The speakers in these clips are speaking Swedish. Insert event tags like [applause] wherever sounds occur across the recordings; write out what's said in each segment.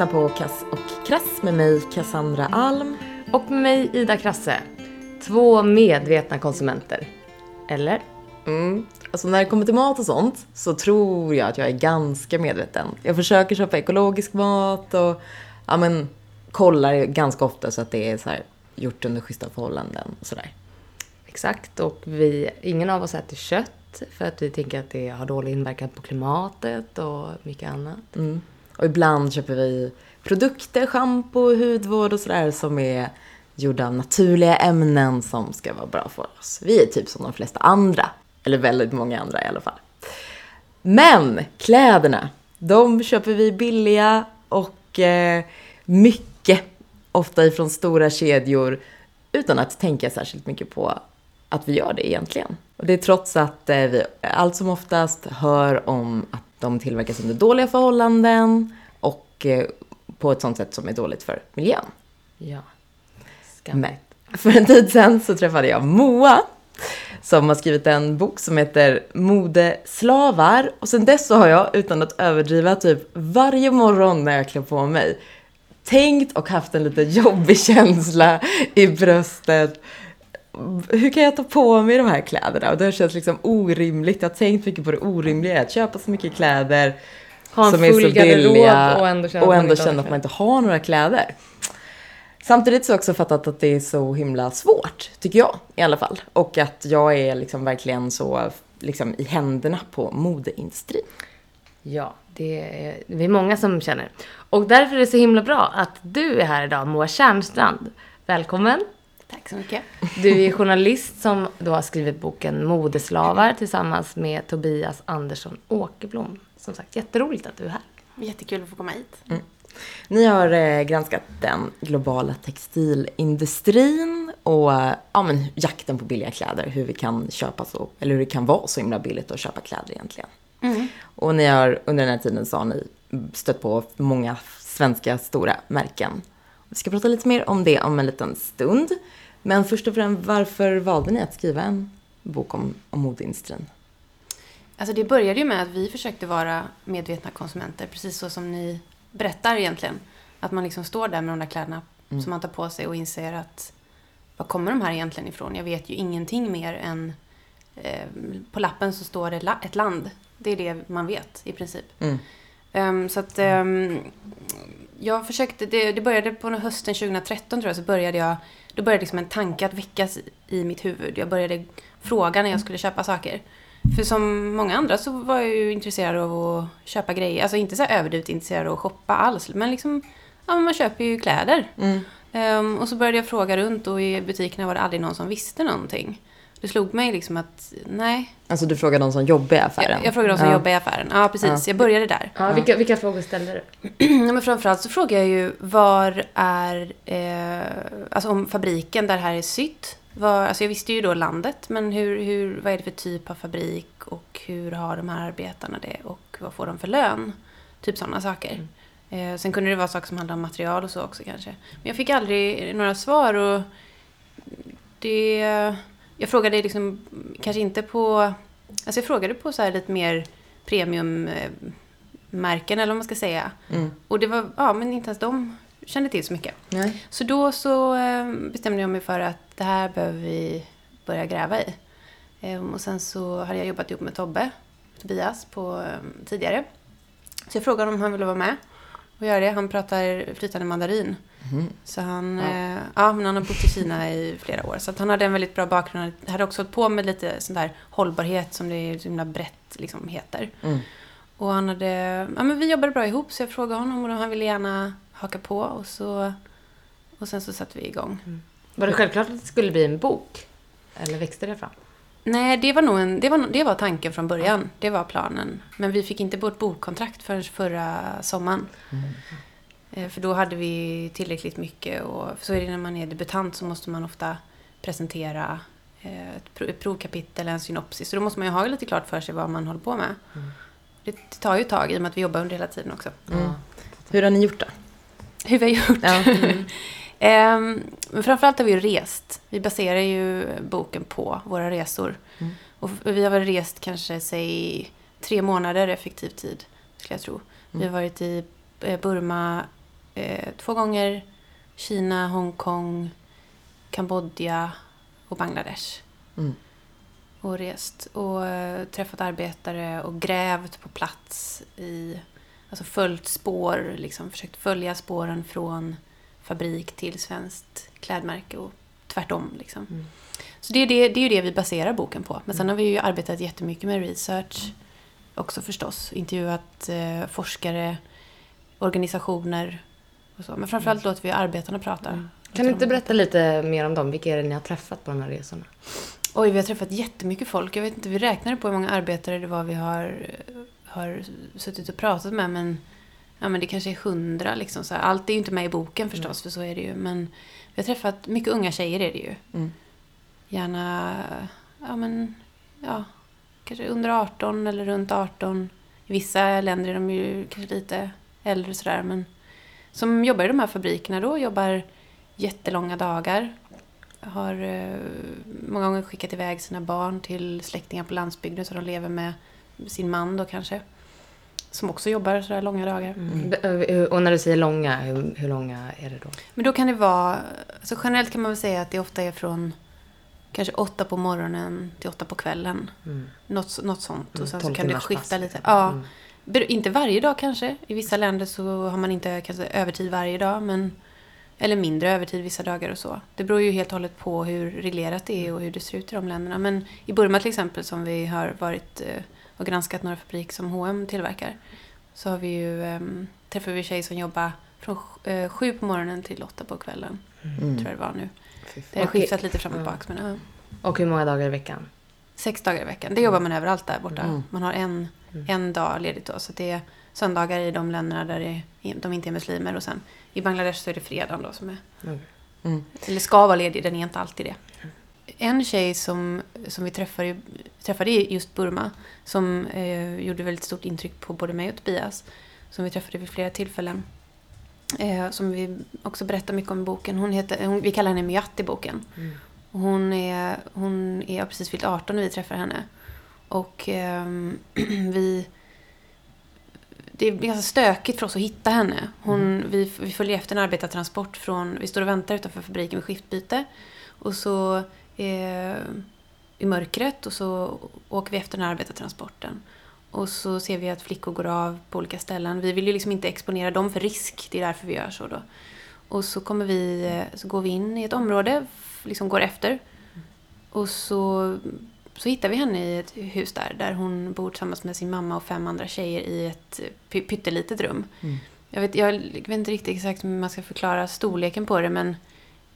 Lyssnar på Kass och Krass med mig Cassandra Alm. Och med mig Ida Krasse. Två medvetna konsumenter. Eller? Mm. Alltså när det kommer till mat och sånt så tror jag att jag är ganska medveten. Jag försöker köpa ekologisk mat och ja, men, kollar ganska ofta så att det är så här, gjort under schyssta förhållanden och sådär. Exakt, och vi, ingen av oss äter kött för att vi tänker att det har dålig inverkan på klimatet och mycket annat. Mm. Och ibland köper vi produkter, schampo, hudvård och sådär som är gjorda av naturliga ämnen som ska vara bra för oss. Vi är typ som de flesta andra. Eller väldigt många andra i alla fall. Men kläderna, de köper vi billiga och eh, mycket. Ofta ifrån stora kedjor utan att tänka särskilt mycket på att vi gör det egentligen. Och det är trots att eh, vi allt som oftast hör om att de tillverkas under dåliga förhållanden och eh, på ett sånt sätt som är dåligt för miljön. Ja. Men för en tid sedan så träffade jag Moa som har skrivit en bok som heter Modeslavar. Och sen dess så har jag, utan att överdriva, typ varje morgon när jag klär på mig tänkt och haft en lite jobbig [laughs] känsla i bröstet. Hur kan jag ta på mig de här kläderna? Och det har känts liksom orimligt. Jag har tänkt mycket på det orimliga att köpa så mycket kläder ha som är så billiga och ändå känna, och att, ändå man känna att man inte har några kläder. Samtidigt så har jag också fattat att det är så himla svårt, tycker jag i alla fall. Och att jag är liksom verkligen så liksom i händerna på modeindustrin. Ja, det är vi är många som känner. Och därför är det så himla bra att du är här idag, Moa Tjärnstrand. Välkommen! Tack så mycket. Du är journalist som då har skrivit boken Modeslavar tillsammans med Tobias Andersson Åkerblom. Som sagt, jätteroligt att du är här. Jättekul att få komma hit. Mm. Ni har eh, granskat den globala textilindustrin och ja, men, jakten på billiga kläder. Hur vi kan köpa så, eller hur det kan vara så himla billigt att köpa kläder egentligen. Mm. Och ni har, under den här tiden så har ni stött på många svenska stora märken. Vi ska prata lite mer om det om en liten stund. Men först och främst, varför valde ni att skriva en bok om, om modeindustrin? Alltså det började ju med att vi försökte vara medvetna konsumenter, precis så som ni berättar egentligen. Att man liksom står där med de där kläderna mm. som man tar på sig och inser att var kommer de här egentligen ifrån? Jag vet ju ingenting mer än eh, på lappen så står det la ett land. Det är det man vet i princip. Mm. Um, så att um, jag försökte, det, det, började på hösten 2013 tror jag, så började jag, då började liksom en tanke att väckas i mitt huvud. Jag började fråga när jag skulle köpa saker. För som många andra så var jag ju intresserad av att köpa grejer. Alltså inte så överdrivet intresserad av att shoppa alls. Men liksom, ja man köper ju kläder. Mm. Um, och så började jag fråga runt och i butikerna var det aldrig någon som visste någonting. Det slog mig liksom att, nej. Alltså du frågade någon som jobbar i affären? Jag, jag frågade någon som ja. jobbar i affären. Ja, precis. Ja. Jag började där. Ja, vilka, vilka frågor ställde du? [clears throat] ja, men framförallt så frågade jag ju, var är, eh, alltså om fabriken där det här är sytt, var, alltså jag visste ju då landet, men hur, hur, vad är det för typ av fabrik och hur har de här arbetarna det och vad får de för lön? Typ sådana saker. Mm. Eh, sen kunde det vara saker som handlade om material och så också kanske. Men jag fick aldrig några svar och det... Jag frågade liksom, kanske inte på... Alltså jag frågade på så här lite mer premiummärken eller vad man ska säga. Mm. Och det var, ja men inte ens de kände till så mycket. Nej. Så då så eh, bestämde jag mig för att det här behöver vi börja gräva i. Ehm, och sen så hade jag jobbat ihop med Tobbe, Tobias, på, tidigare. Så jag frågade om han ville vara med och göra det. Han pratar flytande mandarin. Mm. Så han, ja. Eh, ja, men han har bott i Kina i flera år. Så han hade en väldigt bra bakgrund. Han hade också hållit på med lite sån där hållbarhet som det är så himla brett liksom heter. Mm. Och han hade, ja men vi jobbade bra ihop så jag frågade honom och han ville gärna haka på och så och sen så satte vi igång. Mm. Var det självklart att det skulle bli en bok? Eller växte det fram? Nej, det var nog en, det var, det var tanken från början. Det var planen. Men vi fick inte vårt bokkontrakt förrän förra sommaren. Mm. För då hade vi tillräckligt mycket. Och så är det när man är debutant så måste man ofta presentera eh, ett provkapitel, en synopsis. Så då måste man ju ha lite klart för sig vad man håller på med. Mm. Det tar ju ett tag i och med att vi jobbar under hela tiden också. Mm. Hur har ni gjort det? Hur vi har gjort? Ja. [laughs] Mm. Um, men framförallt har vi rest. Vi baserar ju boken på våra resor. Mm. Och vi har väl rest kanske, säg tre månader effektiv tid, skulle jag tro. Mm. Vi har varit i eh, Burma eh, två gånger, Kina, Hongkong, Kambodja och Bangladesh. Mm. Och rest och eh, träffat arbetare och grävt på plats i, alltså följt spår, liksom försökt följa spåren från fabrik till svenskt klädmärke och tvärtom liksom. Mm. Så det är, det, det är ju det vi baserar boken på. Men sen har vi ju arbetat jättemycket med research också förstås. Intervjuat eh, forskare, organisationer och så. Men framförallt låter vi arbetarna prata. Mm. Kan du inte berätta lite mer om dem? Vilka är det ni har träffat på de här resorna? Oj, vi har träffat jättemycket folk. Jag vet inte, vi räknade på hur många arbetare det var vi har, har suttit och pratat med. Men, ja, men det kanske är hundra. Liksom, så här. Allt är ju inte med i boken förstås, för så är det ju. Men vi har träffat mycket unga tjejer är det ju. Mm. Gärna, ja men, ja, kanske under 18 eller runt 18. I vissa länder är de ju kanske lite äldre sådär, men som jobbar i de här fabrikerna då, jobbar jättelånga dagar. Har eh, många gånger skickat iväg sina barn till släktingar på landsbygden så de lever med sin man då kanske. Som också jobbar sådär långa dagar. B- eh, Och när du säger långa, hur, hur långa är det då? Men då kan det vara, alltså generellt kan man väl säga att det ofta är från kanske åtta på morgonen till åtta på kvällen. Mm. Något, något sånt. Mm, Och sen så 12 kan det skifta lite. Ja. Mm. Inte varje dag kanske. I vissa länder så har man inte kanske övertid varje dag. Men, eller mindre övertid vissa dagar och så. Det beror ju helt och hållet på hur reglerat det är och hur det ser ut i de länderna. Men i Burma till exempel som vi har varit eh, och granskat några fabriker som H&M tillverkar. Så har vi ju, um, träffar vi tjejer som jobbar från eh, sju på morgonen till åtta på kvällen. Mm. Tror jag det var nu. Det har skiftat lite fram och tillbaka. Men, ja. Och hur många dagar i veckan? Sex dagar i veckan. Det jobbar man överallt där borta. Mm. Man har en, Mm. en dag ledigt då. Så det är söndagar i de länderna där det, de inte är muslimer. Och sen i Bangladesh så är det fredagen då som är, Mm. Mm. eller ska vara ledig. Den är inte alltid det. En tjej som, som vi träffade, träffade i just Burma. Som eh, gjorde väldigt stort intryck på både mig och Tobias. Som vi träffade vid flera tillfällen. Eh, som vi också berättar mycket om i boken. Hon heter, hon, vi kallar henne Miyat i boken. Mm. Hon är, hon är precis fyllt 18 när vi träffar henne. Och ehm, [clears throat] vi... Det är ganska stökigt för oss att hitta henne. Hon, vi, vi följer efter en arbetartransport från... Vi står och väntar utanför fabriken med skiftbyte. Och så eh, i mörkret och så åker vi efter den här arbetartransporten. Och så ser vi att flickor går av på olika ställen. Vi vill ju liksom inte exponera dem för risk. Det är därför vi gör så då. Och så, kommer vi, eh, så går vi in i ett område, liksom går efter. Och så, så hittar vi henne i ett hus där, där hon bor tillsammans med sin mamma och fem andra tjejer i ett py- pyttelitet rum. Mm. Jag, vet, jag vet inte riktigt exakt hur man ska förklara storleken på det, men,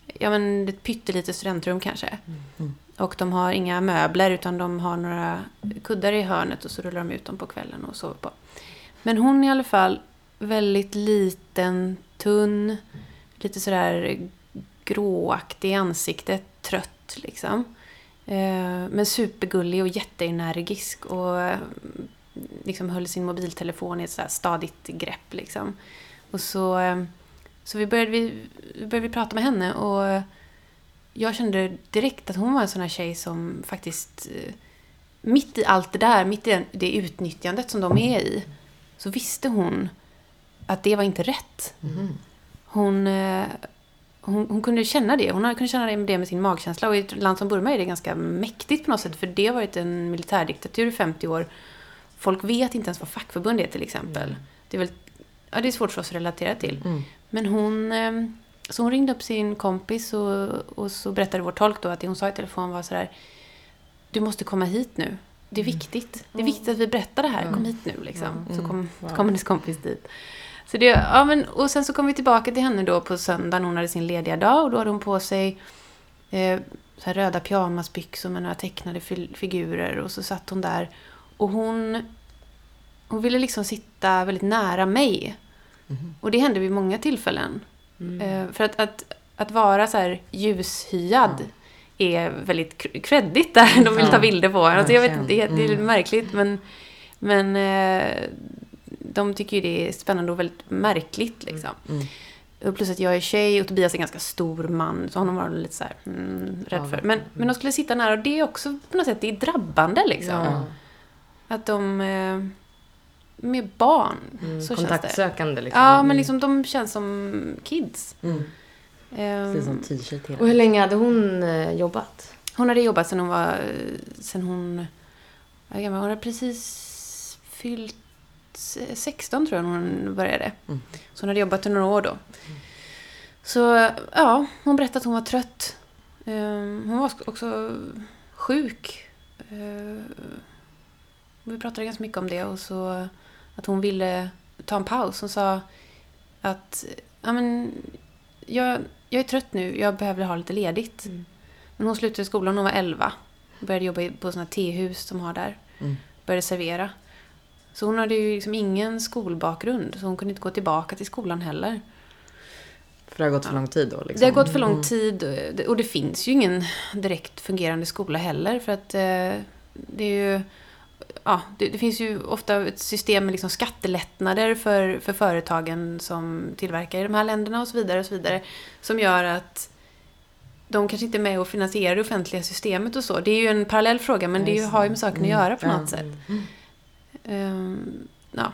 ja, men ett pyttelitet studentrum kanske. Mm. Och de har inga möbler, utan de har några kuddar i hörnet och så rullar de ut dem på kvällen och sover på. Men hon är i alla fall väldigt liten, tunn, lite sådär gråaktig i ansiktet, trött liksom. Eh, men supergullig och jätteenergisk och eh, liksom höll sin mobiltelefon i ett sådär stadigt grepp liksom. Och så, eh, så vi började, vi, började vi prata med henne och jag kände direkt att hon var en sån här tjej som faktiskt mitt i allt det där, mitt i det utnyttjandet som de är i, så visste hon att det var inte rätt. Mm. Hon, hon, hon kunde känna det. Hon kunde känna det med, det med sin magkänsla. Och i ett land som Burma är det ganska mäktigt på något sätt. För det har varit en militärdiktatur i 50 år. Folk vet inte ens vad fackförbund är till exempel. Det, är väl, ja, det är svårt för oss att relatera till. Mm. Men hon, eh, så hon ringde upp sin kompis och, och så berättade vår tolk då att det hon sa i telefon var sådär Du måste komma hit nu. Det är viktigt. Det är viktigt att vi berättar det här. Kom hit nu liksom. Så kom, så kom hennes kompis dit. Så det, ja, men, och sen så kom vi tillbaka till henne då på söndagen. Hon hade sin lediga dag och då hade hon på sig eh, så röda pyjamasbyxor med några tecknade fi- figurer. Och så satt hon där. Och hon, hon ville liksom sitta väldigt nära mig. Och det hände vid många tillfällen. Eh, för att, att, att vara så här ljushyad är väldigt kr- kreddigt där. De vill ta bilder på en. Alltså jag vet inte, det, är- det är lite märkligt men, men eh, de tycker ju det är spännande och väldigt märkligt liksom. Mm. Och plus att jag är tjej och Tobias är en ganska stor man. Så honom var de lite så här, mm, rädd för. Men, men de skulle sitta nära och det är också på något sätt det är drabbande liksom. Ja. Att de... Eh, med barn. Mm, så känns det. kontaktsökande liksom. Ja, Mm. men liksom de känns som kids. Mm. Ehm, Precis som t-shirt hela Och hur länge hade hon eh, jobbat? Hon hade jobbat sen hon var... Sen hon... Hon hade precis fyllt 16 tror jag när hon började. Mm. Så hon hade jobbat i några år då. Så ja, hon berättade att hon var trött. Ehm, Hon var också sjuk. Ehm, Vi pratade ganska mycket om det och så att hon ville ta en paus. Hon sa att ja, men, jag, jag är trött nu, jag behöver ha lite ledigt. Mm. Men hon slutade skolan när hon var 11. Började jobba på sådana tehus som har där. Mm. Började servera. Så hon hade ju liksom ingen skolbakgrund. Så hon kunde inte gå tillbaka till skolan heller. För det har gått för lång tid då liksom. Det har gått för lång Mm. tid och- och det finns ju ingen direkt fungerande skola heller. För att eh, det är ju... Ja, det, det finns ju ofta ett system med liksom skattelättnader för, för företagen som tillverkar i de här länderna och så vidare. och så vidare Som gör att de kanske inte är med och finansierar det offentliga systemet och så. Det är ju en parallell fråga men det just har ju det. med saken Mm, att göra på något sätt. Ehm, ja,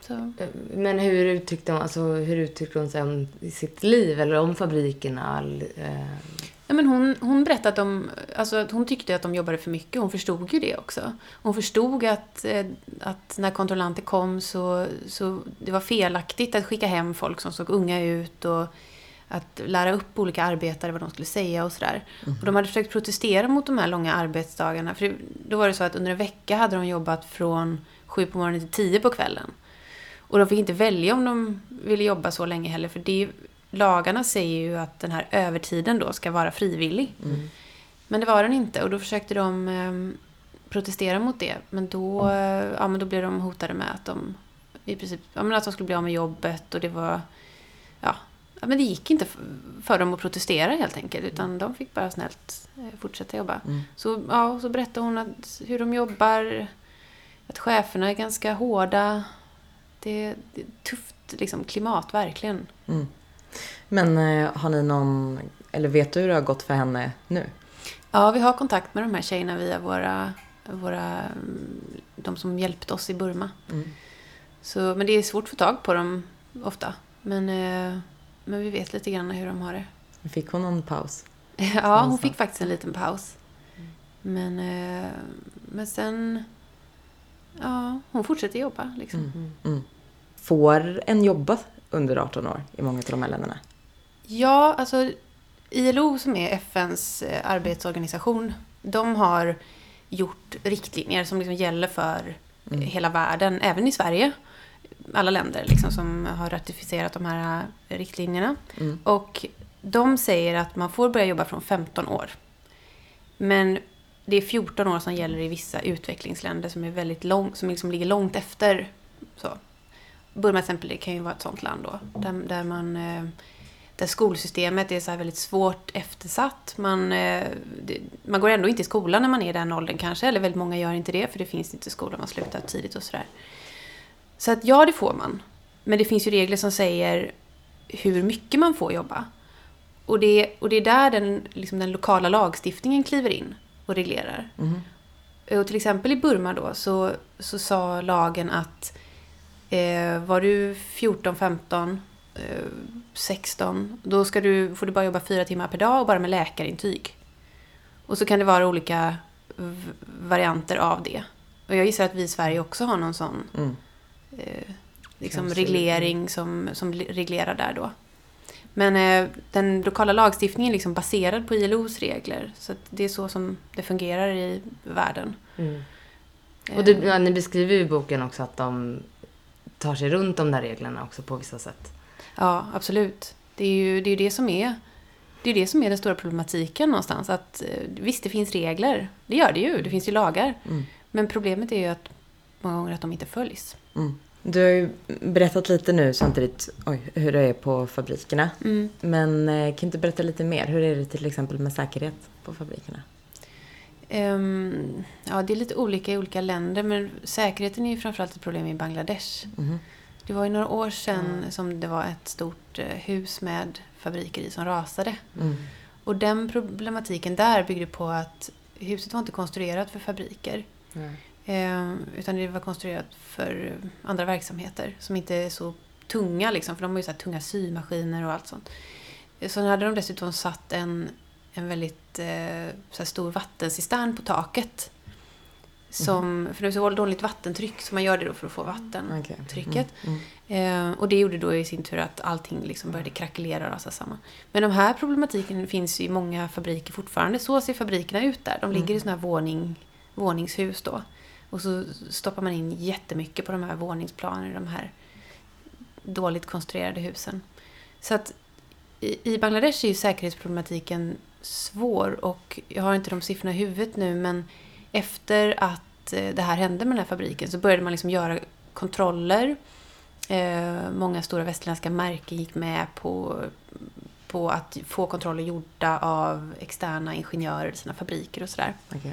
så. Men hur uttryckte hon, alltså, hur uttryckte hon sig om sitt liv eller om fabrikerna? all- Eh, Ja, men hon, hon berättade att, de, alltså att hon tyckte att de jobbade för mycket. Hon förstod ju det också. Hon förstod att, eh, att när kontrollanter kom så, så det var felaktigt att skicka hem folk som såg unga ut och att lära upp olika arbetare vad de skulle säga och sådär. Och de hade försökt protestera mot de här långa arbetsdagarna. För det- då var det så att under en vecka hade de jobbat från sju på morgonen till tio på kvällen. Och de fick inte välja om de ville jobba så länge heller. För det, lagarna säger ju att den här övertiden då ska vara frivillig. Mm. Men det var den inte och då försökte de eh, protestera mot det. Men då, eh, ja, men då blev de hotade med att de i princip, ja, men att de skulle bli av med jobbet och det var... Ja, men det gick inte för dem att protestera helt enkelt. Utan de fick bara snällt eh, fortsätta jobba. Mm. Så, ja, så berättade hon att hur de jobbar. Att cheferna är ganska hårda. Det, det är tufft liksom, klimat, verkligen. Mm. Men eh, har ni någon, eller vet du hur det har gått för henne nu? Ja, vi har kontakt med de här tjejerna via våra, våra mm, de som hjälpte oss i Burma. Mm. Så, men det är svårt att få tag på dem ofta. Men, eh, men vi vet lite grann hur de har det. Fick hon någon paus? [laughs] Ja, hon fick faktiskt en liten paus. Men, eh, men sen... Ja, hon fortsätter jobba liksom. Mm. Mm. Får en jobba under 18 år i många av de här länderna? Ja, alltså ILO som är FNs eh, arbetsorganisation, de har gjort riktlinjer som liksom gäller för Mm. hela världen, även i Sverige. Alla länder liksom som har ratificerat de här eh, riktlinjerna. Mm. Och de säger att man får börja jobba från 15 år. Men det är 14 år som gäller i vissa utvecklingsländer som är väldigt lång, som liksom ligger långt efter. Så. Burma till exempel, det kan ju vara ett sånt land då. Där, där man... Eh, där skolsystemet är så här väldigt svårt eftersatt. Man, eh, det, man går ändå inte i skolan när man är i den åldern kanske. Eller väldigt många gör inte det för det finns inte skolor. Man slutar tidigt och sådär. Så att ja, det får man. Men det finns ju regler som säger hur mycket man får jobba. Och det, och det är där den, liksom den lokala lagstiftningen kliver in och reglerar. Mm. Och till exempel i Burma då så, så sa lagen att eh, var du 14, 15, eh, 16, då ska du, får du bara jobba fyra timmar per dag och bara med läkarintyg. Och så kan det vara olika varianter av det. Och jag gissar att vi i Sverige också har någon sån Mm. eh, liksom reglering som, som reglerar där då. Men eh, den lokala lagstiftningen är liksom baserad på ILOs regler. Så att det är så som det fungerar i världen. mm. Eh, Och du, ja, ni beskriver ju i boken också att de tar sig runt de där reglerna också på vissa sätt. Ja, absolut. Det är ju det, är det som är det är det som är den stora problematiken någonstans. Att eh, visst, det finns regler. Det gör det ju. Det finns ju lagar. Mm. Men problemet är ju att många gånger att de inte följs. Mm. Du har ju berättat lite nu samtidigt oj, hur det är på fabrikerna. Mm. Men eh, kan du inte berätta lite mer? Hur är det till exempel med säkerhet på fabrikerna? Ehm, ja, det är lite olika i olika länder. Men säkerheten är ju framförallt ett problem i Bangladesh. Mhm. Det var ju några år sedan som det var ett stort eh, hus med fabriker i som rasade. Mm. Och den problematiken där byggde på att huset var inte konstruerat för fabriker. Eh, utan det var konstruerat för andra verksamheter som inte är så tunga liksom. För de har ju så tunga symaskiner och allt sånt. Så hade de dessutom satt en, en väldigt eh, stor vattencistern på taket. Som, För det är så dåligt vattentryck så man gör det då för att få vattentrycket. Okej. Mm. Eh, och det gjorde då i sin tur att allting liksom började krackelera och rasa samman. Men de här problematiken finns ju i många fabriker fortfarande. Så ser fabrikerna ut där. De ligger i sådana här våning, våningshus då. Och så stoppar man in jättemycket på de här våningsplanen i de här dåligt konstruerade husen. Så att i Bangladesh är ju säkerhetsproblematiken svår och jag har inte de siffrorna i huvudet nu men efter att eh, det här hände med den här fabriken så började man liksom göra kontroller. Eh, många stora västerländska märken gick med på, på att få kontroller gjorda av externa ingenjörer i sina fabriker och sådär. Okay.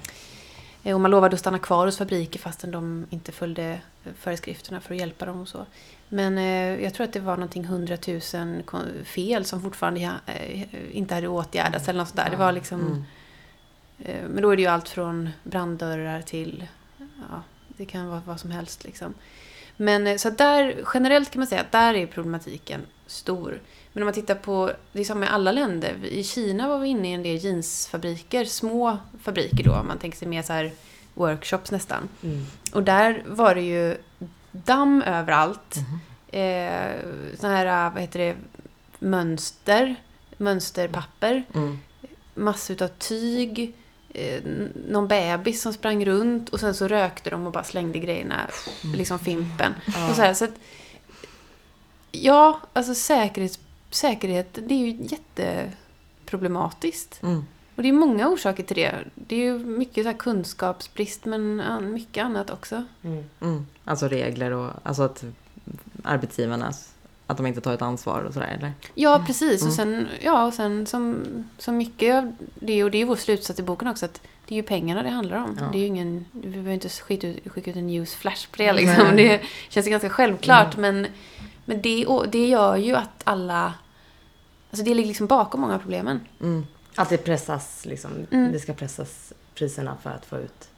Eh, Och man lovade att stanna kvar hos fabriker fastän de inte följde föreskrifterna för att hjälpa dem och så. Men eh, jag tror att det var någonting hundratusen fel som fortfarande eh, inte hade åtgärdats eller något sånt där. Det var liksom... Mm. Eh, Men då är det ju allt från branddörrar till... Ja, det kan vara vad som helst liksom. Men eh, så där, generellt kan man säga att där är problematiken stor. Men om man tittar på, det är som med alla länder. I Kina var vi inne i en del jeansfabriker, små fabriker då. om Man tänker sig mer så här workshops nästan. Mm. Och där var det ju damm överallt. Eh, såna här, vad heter det, mönster, mönsterpapper Mm. massor av tyg, eh, någon bebis som sprang runt och sen så rökte de och bara slängde grejerna, liksom fimpen. Och så här, så att, ja, alltså säkerhets, säkerhet, det är ju jätteproblematiskt. Mm. Och det är många orsaker till det. Det är ju mycket så kunskapsbrist men mycket annat också. Mm. Mm. Alltså regler och alltså att arbetsgivarnas, att de inte tar ett ansvar och sådär eller? Ja, precis. Mm. Och sen, ja, och sen som, som mycket av det, och det är ju vår slutsats i boken också, att det är ju pengarna det handlar om. Ja. Det är ingen, vi behöver inte skicka ut, skicka ut en news flash på det liksom. Det känns ganska självklart, men, men det, det gör ju att alla, alltså det ligger liksom bakom många av problemen. Mm. Att det pressas liksom. Mm. Det ska pressas priserna för att få ut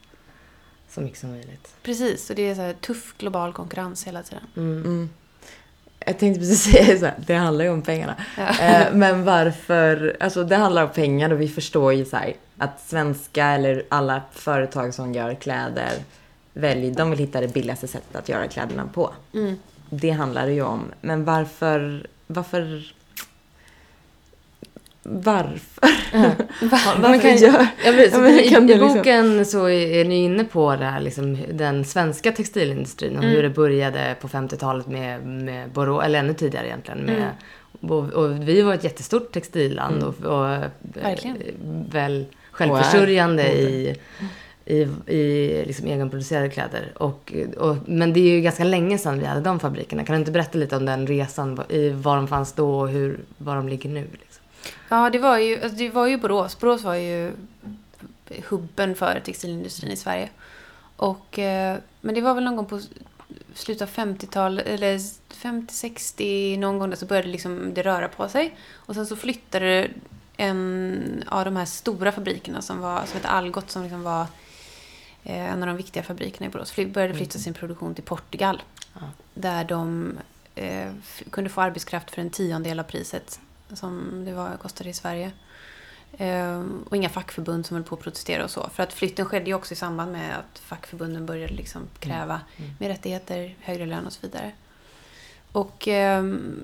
så mycket som möjligt. Precis, och det är så här tuff global konkurrens hela tiden. Mm. Mm. Jag tänkte precis [laughs] säga så här, det handlar ju om pengarna. Eh, men varför, alltså det handlar om pengar och vi förstår ju så här att svenska eller alla företag som gör kläder väljer, de vill hitta det billigaste sättet att göra kläderna på. Mm. Det handlar det ju om. Men varför, varför, varför? [laughs] Varför Varför kan, gör- ja, precis. Ja, men I, kan I liksom- boken så är ni inne på det här, liksom, den svenska textilindustrin och Mm. hur det började på 50-talet med, med Borås, eller ännu tidigare egentligen. Med, Mm. och, och vi var ett jättestort textilland Mm. och, och eh, väl självförsörjande i, i, i liksom egenproducerade kläder. Och, och, men det är ju ganska länge sedan vi hade de fabrikerna. Kan du inte berätta lite om den resan, i var de fanns då och hur, var de ligger nu? Liksom? Ja, det var ju, alltså det var ju Borås. Borås var ju hubben för textilindustrin i Sverige. Och, eh, men det var väl någon gång på slutet av 50-talet, eller 50-60 någon gång där så började liksom det röra på sig. Och sen så flyttade en av de här stora fabrikerna som, var, som hette Algot som liksom var en av de viktiga fabrikerna i Borås, började flytta sin produktion till Portugal. Ja. Där de eh, kunde få arbetskraft för en tiondel av priset som det var, kostade i Sverige. Eh, och inga fackförbund som höll på att protestera och så. För att flytten skedde ju också i samband med att fackförbunden började liksom kräva Mm. mer rättigheter, högre lön och så vidare. Och ehm,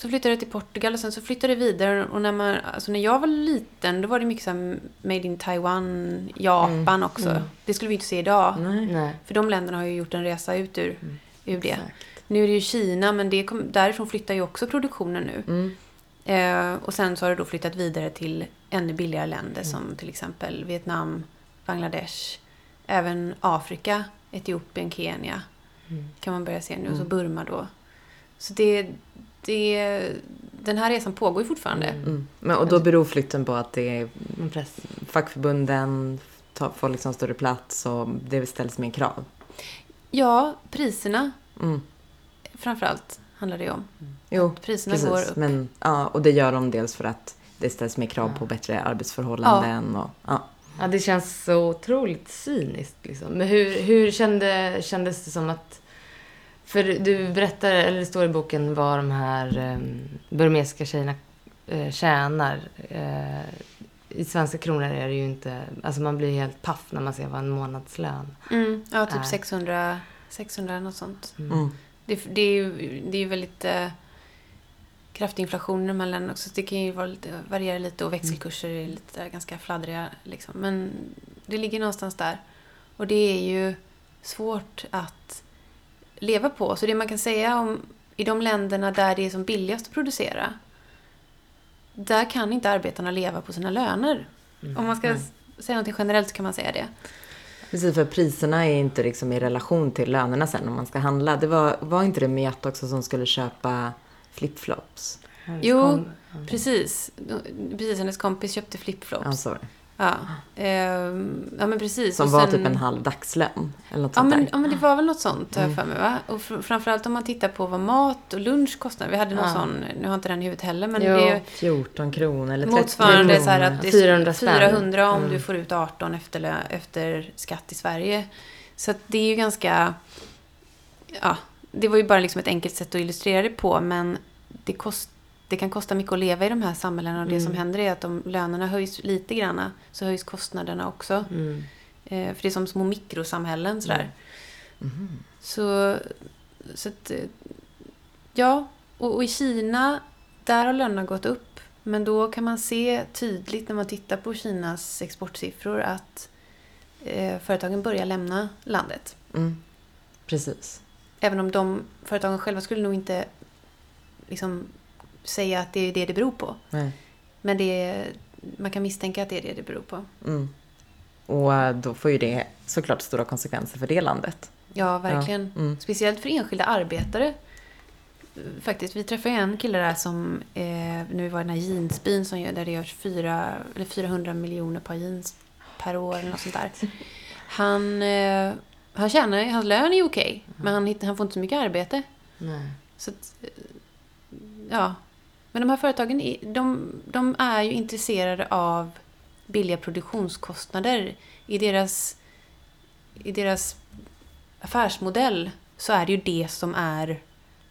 så flyttade jag till Portugal och sen så flyttade jag vidare. Och när, man, alltså när jag var liten då var det mycket så made in Taiwan, Japan Mm. också. Mm. Det skulle vi inte se idag. Nej. För de länderna har ju gjort en resa ut ur, Mm. ur det. Exakt. Nu är det ju Kina, men det kom, därifrån flyttar ju också produktionen nu. Mm. Eh, och sen så har det då flyttat vidare till ännu billigare länder Mm. som till exempel Vietnam, Bangladesh, även Afrika, Etiopien, Kenya Mm. kan man börja se nu. Och så. Burma då. Så det, det, den här resan pågår ju fortfarande. Mm. Mm. Men, och då beror flytten på att det är press. fackförbunden får liksom större plats och det ställs mer krav. Ja, priserna Mm. framförallt handlar det om. Jo, Priserna går precis. upp. Men, ja, och det gör de dels för att det ställs mer krav Ah. på bättre arbetsförhållanden. Och, ja. Ja, det känns så otroligt cyniskt. Liksom. Men hur, hur kände, kändes det som att... För du berättar, eller det står i boken, vad de här um, burmesiska tjejerna uh, tjänar. Uh, I svenska kronor är det ju inte... Alltså man blir helt paff när man ser vad en månadslön Mm. Ja, typ Är. 600, 600 något sånt. Mm. Det, det är ju det är ju väldigt eh, kraftig inflation i de här länderna också. Så det kan ju vara lite, variera lite och växelkurser är lite ganska fladdriga. Liksom. Men det ligger någonstans där. Och det är ju svårt att leva på. Så det man kan säga om i de länderna där det är som billigast att producera. Där kan inte arbetarna leva på sina löner. Om man ska Nej. säga något generellt så kan man säga det. Precis, för priserna är inte liksom i relation till lönerna sen om man ska handla. Det var, var inte det Met också som skulle köpa flipflops? Jo, Precis. Precis, hennes kompis köpte flipflops. Det. Ja, ehm, ja men precis. Som Och var sen- typ en halv dagslön. Eller något Ja sånt men, där. ja men det var väl något sånt har jag Mm. för mig va? Och fr- framförallt om man tittar på vad mat och lunch kostar. Vi hade någon Ja. sån, nu har inte den i huvudet heller men Jo. det är 14 kronor eller 30 motsvarande kronor. så här att det är 400 spänn. 400 om Mm. du får ut 18 efter, efter skatt i Sverige. Så att det är ju ganska, ja, det var ju bara liksom ett enkelt sätt att illustrera det på men det, kost, det kan kosta mycket att leva i de här samhällena och det Mm. som händer är att om lönerna höjs lite granna så höjs kostnaderna också. Mm. Eh, för det är som små mikrosamhällen sådär. Mhm. Så, så att, eh, ja, och, och i Kina, där har lönerna gått upp. Men då kan man se tydligt när man tittar på Kinas exportsiffror att eh, företagen börjar lämna landet. Mm. Precis. Även om de företagen själva skulle nog inte liksom, säga att det är det det beror på. Nej. Men det är, man kan misstänka att det är det det beror på. Mm. Och eh, då får ju det såklart stora konsekvenser för det landet. Ja, verkligen. Ja. Mm. Speciellt för enskilda arbetare. Faktiskt, vi träffade en kille där som, eh, vi var den här jeansbyn som gör, där det görs fyra, eller 400 miljoner par jeans per år eller något sånt där. [laughs] Han, eh, han tjänar, hans lön är okej, men han, han får inte så mycket arbete. Nej. Så att, eh, ja. Men de här företagen, är- de, de är ju intresserade av billiga produktionskostnader. I deras, I deras affärsmodell så är det ju det som är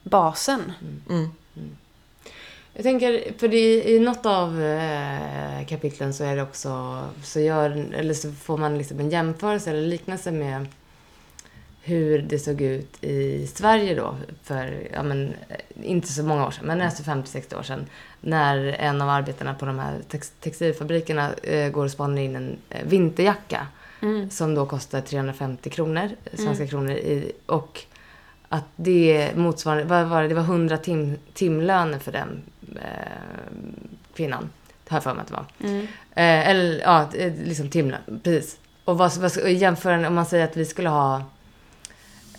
basen. Mm. mm. mm. Jag tänker, för det, i något av eh, kapitlen så är det också, så, gör, eller så får man liksom en jämförelse eller liknelse med hur det såg ut i Sverige då för, ja men, eh, inte så många år sedan, men nästan 50-60 år sedan. När en av arbetarna på de här tex, textilfabrikerna eh, går och spanar in en eh, vinterjacka som då kostar 350 kronor, svenska kronor. I, och att det motsvarar, vad var det, det var 100 tim, timlöner för den eh, kvinnan. Har jag för mig att det var. Mm. Eh, eller ja, liksom timlön, precis. Och vad, vad, och jämföra om man säger att vi skulle ha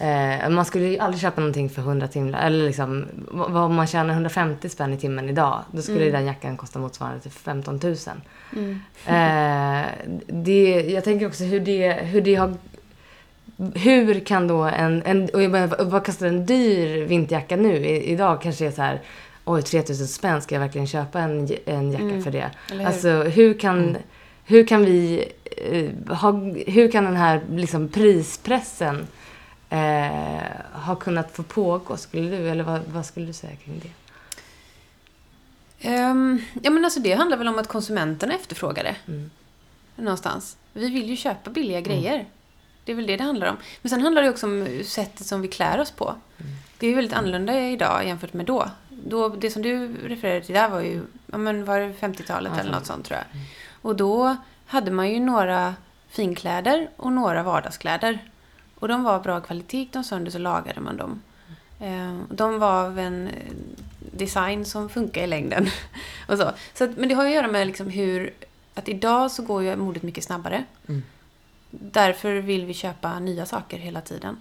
Eh, man skulle ju aldrig köpa någonting för 100 timlar. Eller liksom, vad man tjänar 150 spänn i timmen idag, då skulle Mm. den jackan kosta motsvarande till 15 000. Mm. Eh, det, jag tänker också hur det, hur det har... Hur kan då en... en och jag bara, vad kostar en dyr vinterjacka nu? I, idag kanske det är så här... Oj, 3000 spänn, ska jag verkligen köpa en, en jacka Mm. för det? Hur? Alltså, hur kan, hur kan vi... Eh, ha, hur kan den här liksom, prispressen eh, ha kunnat få pågå, skulle du? Eller vad, vad skulle du säga kring det? Ehm, ja men alltså det handlar väl om att konsumenterna efterfrågar det. Mm. Någonstans. Vi vill ju köpa billiga grejer. Det är väl det det handlar om. Men sen handlar det också om sättet som vi klär oss på. Det är ju väldigt annorlunda idag jämfört med då. då det som du refererade till där var ju, ja men var det 50-talet Ja, eller något 50. sånt tror jag. Och då hade man ju några finkläder och några vardagskläder. Och de var bra kvalitet, gick de sönder så lagade man dem. Eh, de var av en eh, design som funkar i längden. [laughs] och så. Så att, men det har att göra med liksom hur, att idag så går ju modet mycket snabbare. Mm. Därför vill vi köpa nya saker hela tiden.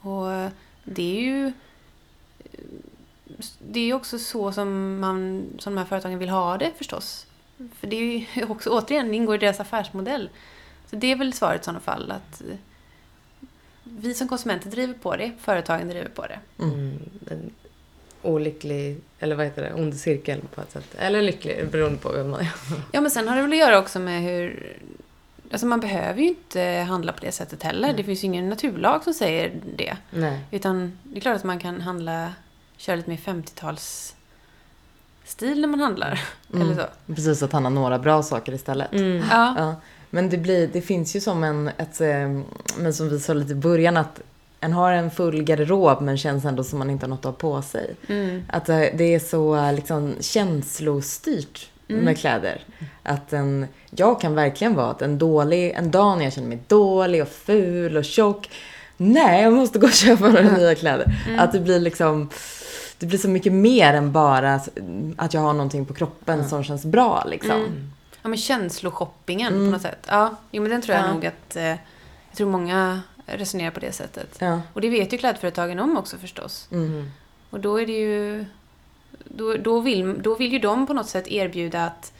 Och eh, det är ju det är ju också så som, man, som de här företagen vill ha det förstås. För det är ju [laughs] också, återigen, det ingår i deras affärsmodell. Så det är väl svaret i sådana fall att eh, vi som konsumenter driver på det, företagen driver på det. Mm. En olycklig, eller vad heter det, ond cirkel på ett sätt. Eller lycklig, beroende på vem man är. [laughs] Ja, men sen har det väl att göra också med hur alltså man behöver ju inte handla på det sättet heller. Det finns ju ingen naturlag som säger det. Nej. Utan det är klart att man kan handla, köra lite mer 50-tals stil när man handlar. [laughs] Eller så. Precis, att han har några bra saker istället. Mm. Ja. Ja, men det, blir, det finns ju som en, ett, eh, men som vi sa lite i början, att en har en full garderob men känns ändå som man inte har något att ha på sig. Mm. Att eh, det är så eh, liksom känslostyrt Mm. med kläder. Att en, jag kan verkligen vara att en dålig, en dag när jag känner mig dålig och ful och tjock. Nej, jag måste gå och köpa några nya kläder. Mm. Att det blir liksom, det blir så mycket mer än bara att jag har någonting på kroppen som känns bra liksom. Ja, men känsloshoppingen Mm. på något sätt. Ja, jo, men den tror jag Ja. nog att... Eh, jag tror många resonerar på det sättet. Ja. Och det vet ju klädföretagen om också förstås. Mm. Och då är det ju... Då, då, vill, då vill ju de på något sätt erbjuda att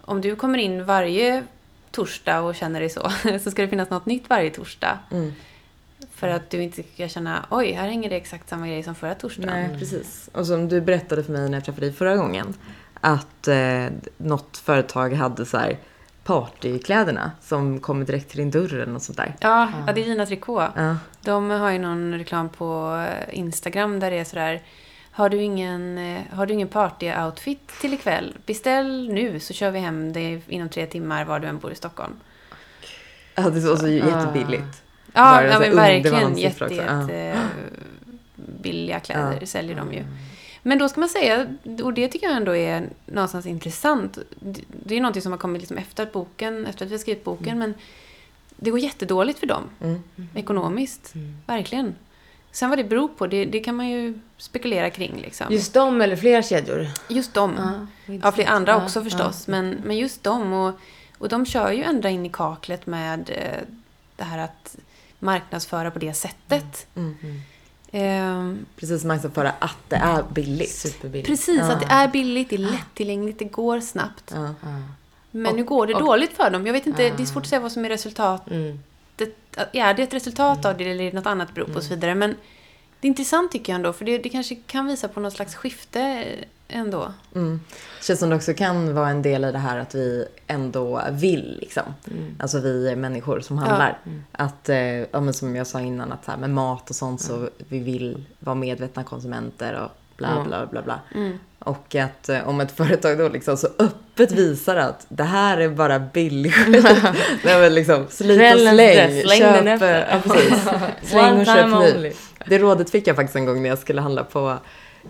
om du kommer in varje torsdag och känner dig så, [laughs] så ska det finnas något nytt varje torsdag. Mm. För att du inte ska känna, oj, här hänger det exakt samma grej som förra torsdagen. Nej, precis. Och som du berättade för mig när jag träffade dig förra gången. Att eh, något företag hade så här partykläderna som kommer direkt till din dörr eller något sånt där. Ja, ja, det är Gina Tricot. Ja. De har ju någon reklam på eh, Instagram där det är sådär har du ingen, eh, har du ingen party-outfit till ikväll? Beställ nu så kör vi hem dig inom tre timmar var du än bor i Stockholm. Ja, det var så jättebilligt. Ja, Bara ja här men verkligen. Jätte, också. Ja. jätte billiga kläder Ja. säljer de ju. Men då ska man säga, och det tycker jag ändå är någonstans intressant. Det- är någonting som har kommit liksom efter att boken, efter att vi har skrivit boken, men det går jättedåligt för dem. Mm. Ekonomiskt. Verkligen. Sen vad det beror på, det, det kan man ju spekulera kring liksom. Just dem eller flera kedjor? Just dem. Ja, Ja, flera andra Ja, också förstås. Men, men just dem. Och, och de kör ju ända in i kaklet med eh, det här att marknadsföra på det sättet. Mm. Ehm, Precis, marknadsföra att det är billigt. Superbilligt. precis, att det är billigt, det är lättillgängligt, det går snabbt. Ja. Ja. Men Och- nu går det och- dåligt för dem. Jag vet inte, det är svårt att säga vad som är resultatet. Mm. Är det ett resultat av det eller är det något annat beror på och så vidare. Men det är intressant tycker jag ändå, för det, det kanske kan visa på något slags skifte ändå. Mm. Känns som det också kan vara en del i det här att vi ändå vill liksom. Mm. Alltså vi människor som handlar. Att, eh, ja, men som jag sa innan, att så här, med mat och sånt så vi vill vara medvetna konsumenter och bla Ja. bla bla bla. Mm. Och att eh, om ett [laughs] företag då liksom så öppet visar att det här är bara billig skit. [laughs] Nej men liksom [laughs] slit och släng. släng den köp, efter. ja, precis. Släng och köp only. Det rådet fick jag faktiskt en gång när jag skulle handla på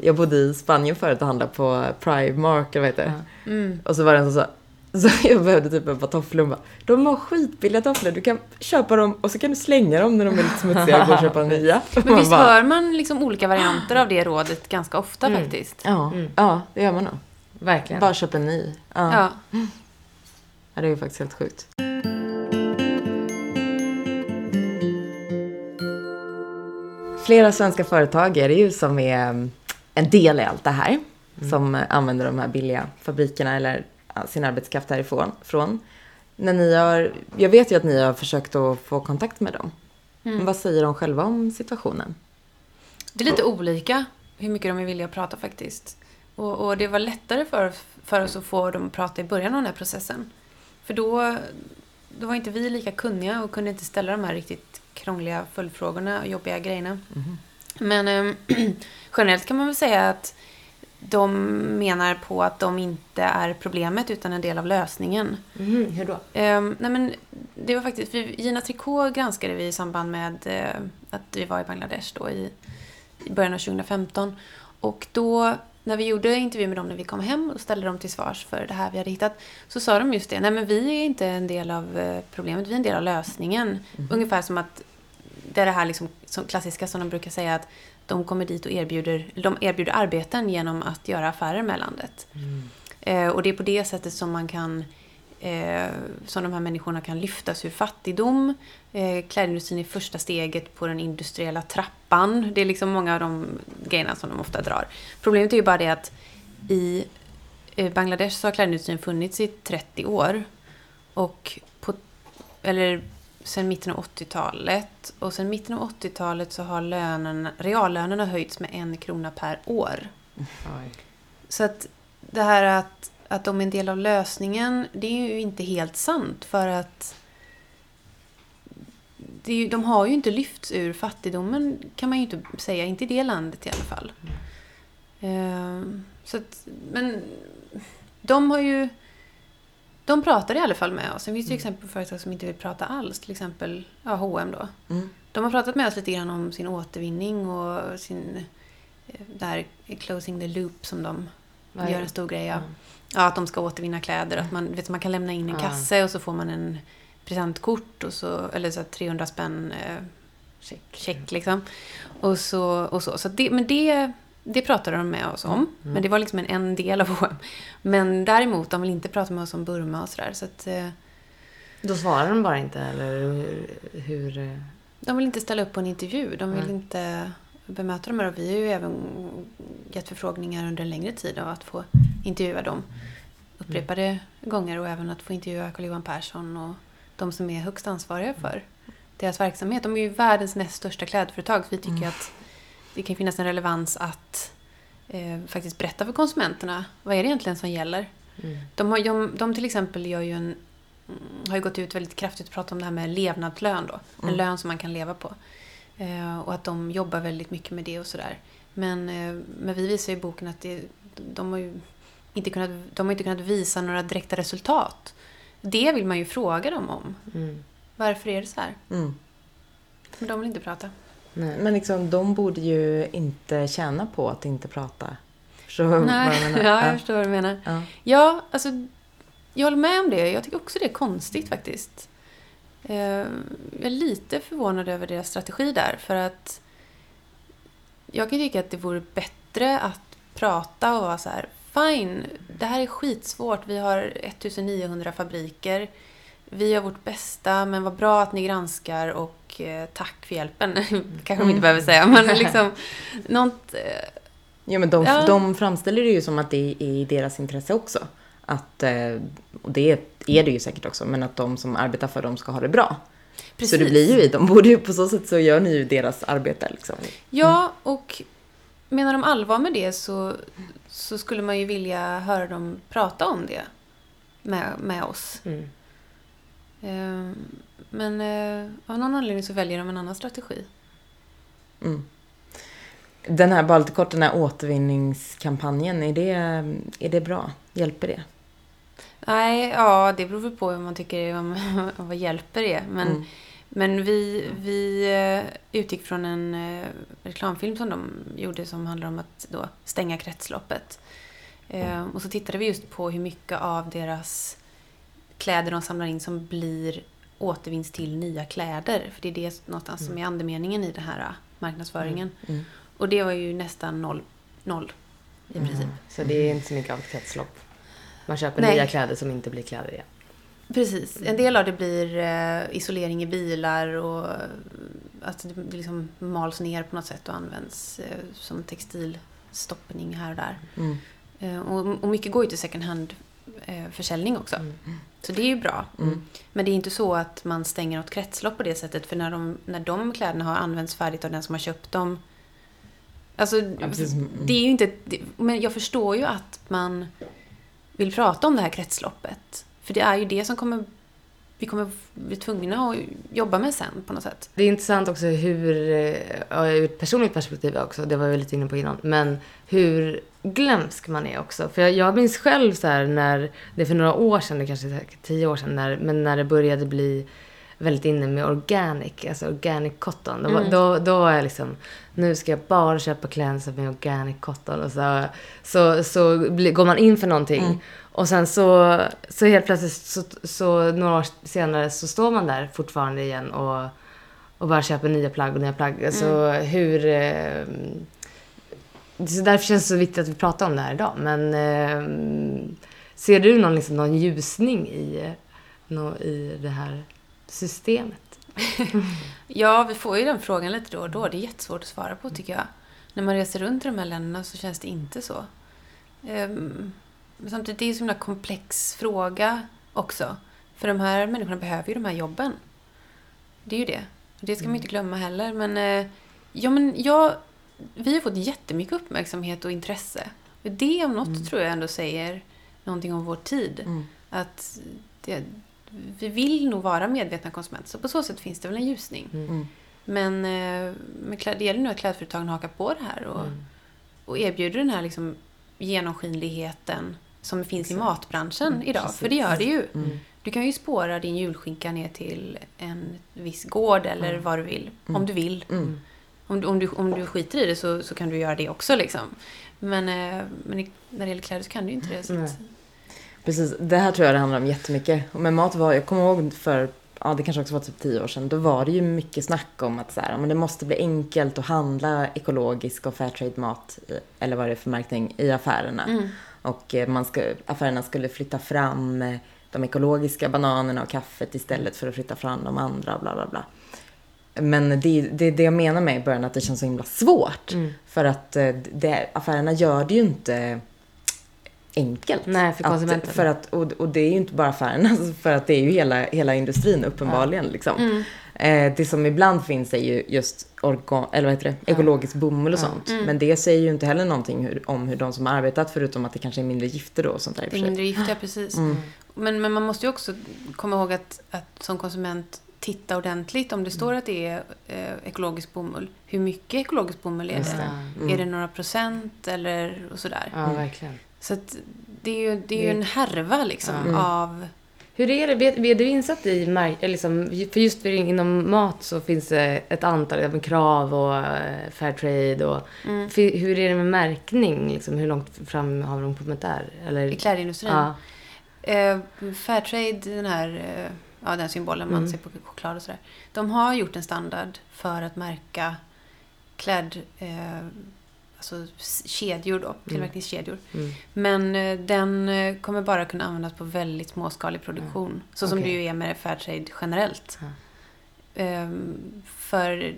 jag bodde i Spanien förut och handlade på Primark, eller vad heter det? Mm. Och så var det en som sa, [laughs] så jag behövde typ ett par tofflor. Bara, De har skitbilliga tofflor, du kan köpa dem och så kan du slänga dem när de är lite smutsiga och gå och köpa [laughs] nya. Men visst bara, hör man liksom olika varianter av det rådet ganska ofta Mm. faktiskt? Ja, Mm. ja, det gör man nog. Verkligen. Bara köpa en ny. Ja. Ja. ja, det är ju faktiskt helt sjukt. Flera svenska företag är det ju som är mm, en del i allt det här. Som eh, använder de här billiga fabrikerna eller sin arbetskraft härifrån. Från. När ni har, jag vet ju att ni har försökt att få kontakt med dem. Men vad säger de själva om situationen? Det är lite olika hur mycket de är villiga att prata faktiskt. Och, och det var lättare för, för oss att få dem att prata i början av den här processen. För då, då var inte vi lika kunniga och kunde inte ställa de här riktigt krångliga följdfrågorna och jobbiga grejerna. Men [clears throat] eh, generellt kan man väl säga att de menar på att de inte är problemet utan en del av lösningen. Mhm, hur då? Ehm, nej men det var faktiskt, för Gina Tricot granskade vi i samband med eh, att vi var i Bangladesh då i, i början av 2015. Och då, när vi gjorde intervju med dem när vi kom hem och ställde dem till svars för det här vi hade hittat, så sa de just det, nej men vi är inte en del av eh, problemet, vi är en del av lösningen. Ungefär som att det är det här liksom, som klassiska som de brukar säga att de kommer dit och erbjuder, de erbjuder arbeten genom att göra affärer med landet. Eh, och det är på det sättet som man kan eh, som de här människorna kan lyftas ur fattigdom. Eh, klädindustrin är första steget på den industriella trappan. Det är liksom många av de grejerna som de ofta drar. Problemet är ju bara det att i Bangladesh så har klädindustrin funnits i 30 år. Och på, eller sen mitten av 80-talet. Och sen mitten av 80-talet så har lönen, reallönerna höjts med en krona per år. Oj. Så att det här att, att de är en del av lösningen, det är ju inte helt sant. För att ju, de har ju inte lyfts ur fattigdomen kan man ju inte säga. Inte i det landet i alla fall. Eh, så att, men de har ju... De pratar i alla fall med oss. Sen finns det ju exempel på företag som inte vill prata alls. Till exempel ja, H&M då. Mm. De har pratat med oss lite grann om sin återvinning och sin... eh, Där closing the loop som de är gör det? en stor grej av. Ja. Ja, att de ska återvinna kläder. Att man, vet, man kan lämna in en Ja. kasse och så får man en presentkort. Och så, eller så här 300 spänn eh, Check. check liksom. Och så, och så. så det, men det, det pratade de med oss om. Men det var liksom en, en del av H&M. Men däremot, de vill inte prata med oss om Burma och sådär. Så att, eh, Då svarar de bara inte, eller hur... hur eh, de vill inte ställa upp på en intervju. De vill Nej. inte bemöta dem. Och vi har ju även gett förfrågningar under en längre tid av att få intervjua dem upprepade gånger och även att få intervjua Carl-Johan Persson och de som är högst ansvariga för deras verksamhet. De är ju världens näst största klädföretag så vi tycker att det kan finnas en relevans att eh, faktiskt berätta för konsumenterna vad är det egentligen som gäller. mm. De, har, de, de till exempel gör ju en, mm, har ju gått ut väldigt kraftigt och pratat om det här med levnadslön då. En Mm. lön som man kan leva på. Eh, och att de jobbar väldigt mycket med det och sådär. Men, eh, men vi visar ju i boken att det, de, har ju inte kunnat, de har inte kunnat visa några direkta resultat. Det vill man ju fråga dem om. Mm. Varför är det så här? Mm. Men de vill inte prata. Nej. Men liksom, de borde ju inte tjäna på att inte prata. Förstår du vad jag menar? [laughs] ja, jag förstår vad du menar. Ja. Ja, alltså jag håller med om det. Jag tycker också det är konstigt faktiskt. Eh, Jag är lite förvånad över deras strategi där för att jag kan tycka att det vore bättre att prata och vara så här Fine, det här är skitsvårt. Vi har 1900 fabriker. Vi gör vårt bästa, men vad bra att ni granskar och eh, tack för hjälpen. [laughs] Kanske de inte behöver säga, men liksom [laughs] något... eh, Ja, men de, Ja. de framställer det ju som att det är i deras intresse också. Att, eh, och det är det ju säkert också, men att de som arbetar för dem ska ha det bra. Så det blir ju i, de borde ju på så sätt så gör ni ju deras arbete liksom. Ja, och menar de allvar med det så, så skulle man ju vilja höra dem prata om det med, med oss. Mm. Eh, Men eh, av någon anledning så väljer de en annan strategi. Mm. Den här, bara lite kort, den här återvinningskampanjen, är det, är det bra? Hjälper det? Nej, ja, det beror väl på vad man tycker [laughs] om vad hjälper det. Men, Mm. men vi, vi eh, utgick från en eh, reklamfilm som de gjorde som handlar om att då stänga kretsloppet. Eh, Och så tittade vi just på hur mycket av deras kläder de samlar in som blir återvinns till nya kläder. För det är det någonstans som är andemeningen i den här eh, marknadsföringen. Mm. Och det var ju nästan noll, noll i princip. Så det är inte så mycket av ett kretslopp. Man köper Nej. nya kläder som inte blir kläder igen. Precis. En del av det blir eh, isolering i bilar och eh, att det, liksom mals ner på något sätt och används eh, som textilstoppning här och där. Mm. Eh, och, och mycket går ju till second hand eh, försäljning också. Så det är ju bra. Mm. Men det är inte så att man stänger något kretslopp på det sättet. För när de, när de kläderna har använts färdigt av den som har köpt dem. Alltså, precis. Mm. det är ju inte... det- Men jag förstår ju att man vill prata om det här kretsloppet. För det är ju det som kommer... Vi kommer bli tvungna att jobba med sen på något sätt. Det är intressant också hur, eh, ur ett personligt perspektiv också, det var jag lite inne på innan, men hur glömsk man är också. För jag, jag minns själv så här när, det är för några år sedan, det kanske är tio år sedan, när, men när det började bli väldigt inne med organic, alltså organic cotton. Då, Mm. då, då var jag liksom, nu ska jag bara köpa kläder är organic cotton. Och så, så, så går man in för någonting. Mm. Och sen så, så helt plötsligt, så, så några år senare, så står man där fortfarande igen och, och bara köper nya plagg och nya plagg. Alltså hur... Eh, så därför känns det så viktigt att vi pratar om det här idag. Men eh, ser du någon, liksom, någon ljusning i, i det här systemet? [laughs] Ja, vi får ju den frågan lite då och då. Det är jättesvårt att svara på tycker jag. När man reser runt i de här länderna så känns det inte så. Ehm, Men samtidigt, det är ju en så himla komplex fråga också. För de här människorna behöver ju de här jobben. Det är ju det. Det ska man inte glömma heller. Men, eh, ja, men jag, vi har fått jättemycket uppmärksamhet och intresse. Det om något tror jag ändå säger någonting om vår tid. Mm. Att det, vi vill nog vara medvetna konsumenter. Så på så sätt finns det väl en ljusning. Mm. Men eh, kläd, det gäller nu att klädföretagen hakar på det här och, Mm. och erbjuder den här liksom genomskinligheten som finns i matbranschen Mm, idag. precis. För det gör det ju. Mm. Du kan ju spåra din julskinka ner till en viss gård eller Mm. vad du vill. Mm. Om du vill. Mm. Om du, om, du, om du skiter i det så, så kan du göra det också. Liksom. Men, eh, men när det gäller kläder så kan du ju inte det. Så att, Precis, det här tror jag det handlar om jättemycket. Och med mat var, jag kommer ihåg för, ja det kanske också var typ tio år sedan, då var det ju mycket snack om att så här, men det måste bli enkelt att handla ekologisk och fairtrade-mat, i- eller vad det är för märkning, i affärerna. mm. Och eh, man ska, affärerna skulle flytta fram eh, de ekologiska bananerna och kaffet istället för att flytta fram de andra, bla bla bla. Men det är det, det jag menar med i början, att det känns så himla svårt. Mm. För att eh, det, affärerna gör det ju inte enkelt. Nej, för konsumenten. Att, för att, och, och det är ju inte bara affärerna, [laughs] för att det är ju hela, hela industrin uppenbarligen. Liksom. Mm. Eh, det som ibland finns är ju just organ, eller vad heter det? ekologisk bomull och Ja. sånt. Mm. Men det säger ju inte heller någonting hur, om hur de som har arbetat, förutom att det kanske är mindre gifter då och sånt där Det är mindre giftiga, precis. Mm. Men, men man måste ju också komma ihåg att, att som konsument titta ordentligt om det står att det är eh, ekologisk bomull. Hur mycket ekologisk bomull är Just det? det. Mm. Är det några procent eller och sådär? Ja, verkligen. Så att det är ju, det är ju Det- en härva liksom Mm. av... Hur är det? Vet- Är du insatt i liksom, för just för inom mat så finns det ett antal krav och eh, fair trade och Mm, hur är det med märkning? Liksom, hur långt fram har de kommit där? Eller, I klädindustrin. ja. Eh, Fairtrade, den här eh, ja, den symbolen man Mm. ser på choklad och sådär. De har gjort en standard för att märka kläd... Eh, alltså kedjor då, tillverkningskedjor. Mm. Men eh, den eh, kommer bara kunna användas på väldigt småskalig produktion. Så som Okej. det ju är med Fairtrade generellt. Ehm, för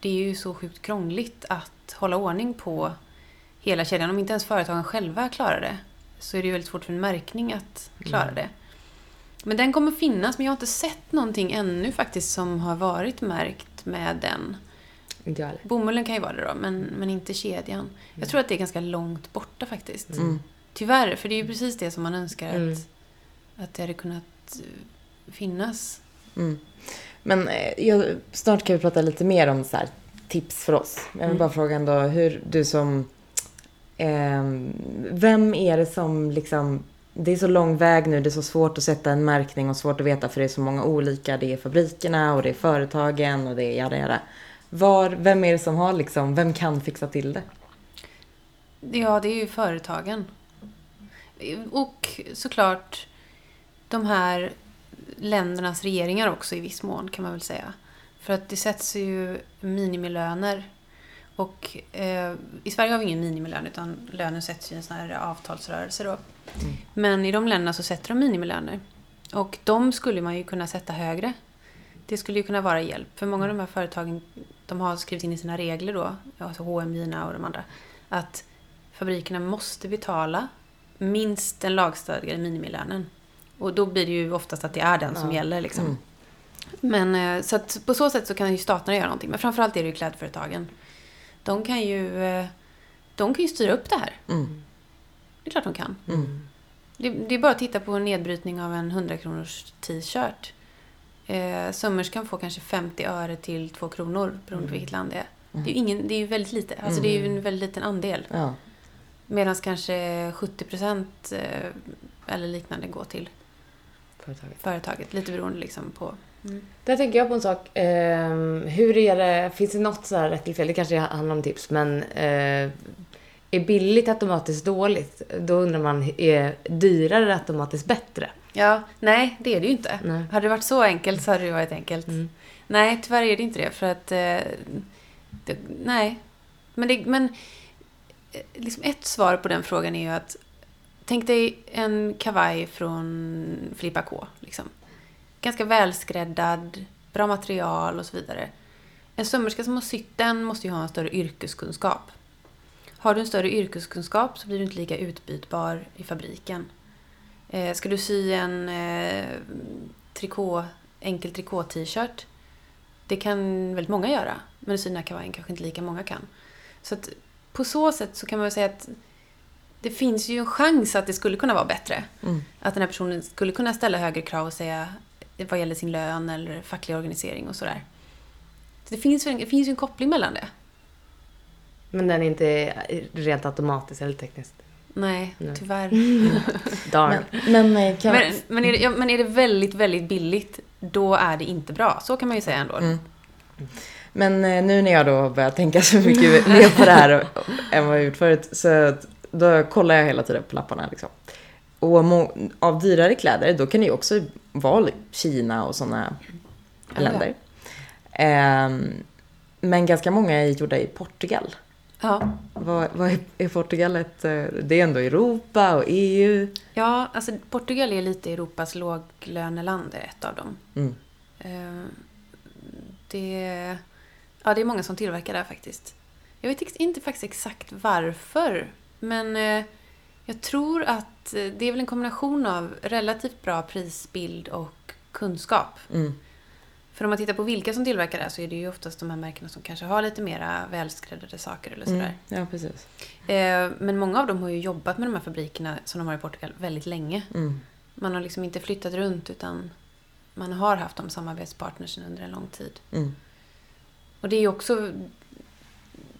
det är ju så sjukt krångligt att hålla ordning på hela kedjan. Om inte ens företagen själva klarar det så är det ju väldigt svårt för en märkning att klara Mm. det. Men den kommer finnas, men jag har inte sett någonting ännu faktiskt som har varit märkt med den. Inte jag heller. Bomullen kan ju vara det då, men, men inte kedjan. Jag tror att det är ganska långt borta faktiskt. Mm. Tyvärr, för det är ju precis det som man önskar Mm. att, att det hade kunnat eh, finnas. Mm. Men eh, jag, snart kan vi prata lite mer om så här, tips för oss. Jag vill Mm. bara fråga ändå hur du som... ehm, vem är det som liksom... Det är så lång väg nu, det är så svårt att sätta en märkning och svårt att veta för det är så många olika. Det är fabrikerna och det är företagen och det är jada jada. Var, vem är det som har liksom, vem kan fixa till det? Ja, det är ju företagen. Och såklart de här ländernas regeringar också i viss mån kan man väl säga. För att det sätts ju minimilöner. Och eh, i Sverige har vi ingen minimilön utan lönen sätts i en sån här avtalsrörelse då. Mm. Men i de länderna så sätter de minimilöner. Och de skulle man ju kunna sätta högre. Det skulle ju kunna vara hjälp. För många av de här företagen de har skrivit in i sina regler då, alltså H&M, Gina och de andra, att fabrikerna måste betala minst den lagstadgade minimilönen. Och då blir det ju oftast att det är den som Ja. gäller. Liksom. Mm. Men eh, så att på så sätt så kan ju staterna göra någonting. Men framförallt är det ju klädföretagen. De kan ju, eh, de kan ju styra upp det här. Mm. Det är klart de kan. Mm. Det, det är bara att titta på en nedbrytning av en 100 kronors t-shirt. Eh, sömmerskan får kanske 50 öre till 2 kronor beroende på vilket land det är. Det är ju, ingen, det är ju väldigt lite. Alltså det är ju en väldigt liten andel. Ja. Medan kanske 70 procent eh, eller liknande går till Företaget. företaget. Lite beroende liksom på... Mm. Där tänker jag på en sak. Ehm, hur är det, finns det något så här rätt eller fel? Det kanske handlar om tips, men eh, är billigt automatiskt dåligt? Då undrar man, är dyrare automatiskt bättre? Ja, nej det är det ju inte. Nej. Hade det varit så enkelt så hade det varit enkelt. Mm. Nej, tyvärr är det inte det. För att... Eh, det, nej. Men, det, men eh, liksom ett svar på den frågan är ju att... Tänk dig en kavaj från Filippa K. Liksom. Ganska välskräddad, bra material och så vidare. En sömmerska som har sytt den måste ju ha en större yrkeskunskap. Har du en större yrkeskunskap så blir du inte lika utbytbar i fabriken. Eh, ska du sy en eh, trikå, enkel trikå-t-shirt det kan väldigt många göra. Men att sy den här kavajen kanske inte lika många kan. Så att på så sätt så kan man väl säga att det finns ju en chans att det skulle kunna vara bättre. Mm. Att den här personen skulle kunna ställa högre krav och säga vad gäller sin lön eller facklig organisering och sådär. Så det finns, det finns ju en koppling mellan det. Men den är inte rent automatiskt eller tekniskt. Nej, Nej. tyvärr. [laughs] Darn. Men, men eh, kan... Men, men, är det, ja, men är det väldigt, väldigt billigt, då är det inte bra. Så kan man ju säga ändå. Mm. Men eh, nu när jag då har börjat tänka så mycket [laughs] mer på det här än vad jag gjort förut, så då kollar jag hela tiden på lapparna liksom. Och av dyrare kläder, då kan det ju också vara Kina och sådana Ja, länder. Ehm, men ganska många är gjorda i Portugal. Ja. Vad, vad är, Portugal ett, eh, Det är ändå Europa och EU. ja, alltså Portugal är lite Europas låglöneland, är ett av dem. Mm. Eh, Det, ja, det är många som tillverkar där faktiskt. Jag vet inte faktiskt exakt varför. Men eh, jag tror att det är väl en kombination av relativt bra prisbild och kunskap. Mm. För om man tittar på vilka som tillverkar det så är det ju oftast de här märkena som kanske har lite mera välskräddade saker eller sådär. Mm. Ja, precis. Eh, Men många av dem har ju jobbat med de här fabrikerna som de har i Portugal väldigt länge. Mm. Man har liksom inte flyttat runt utan man har haft de samarbetspartnersen under en lång tid. Mm. Och det är ju också...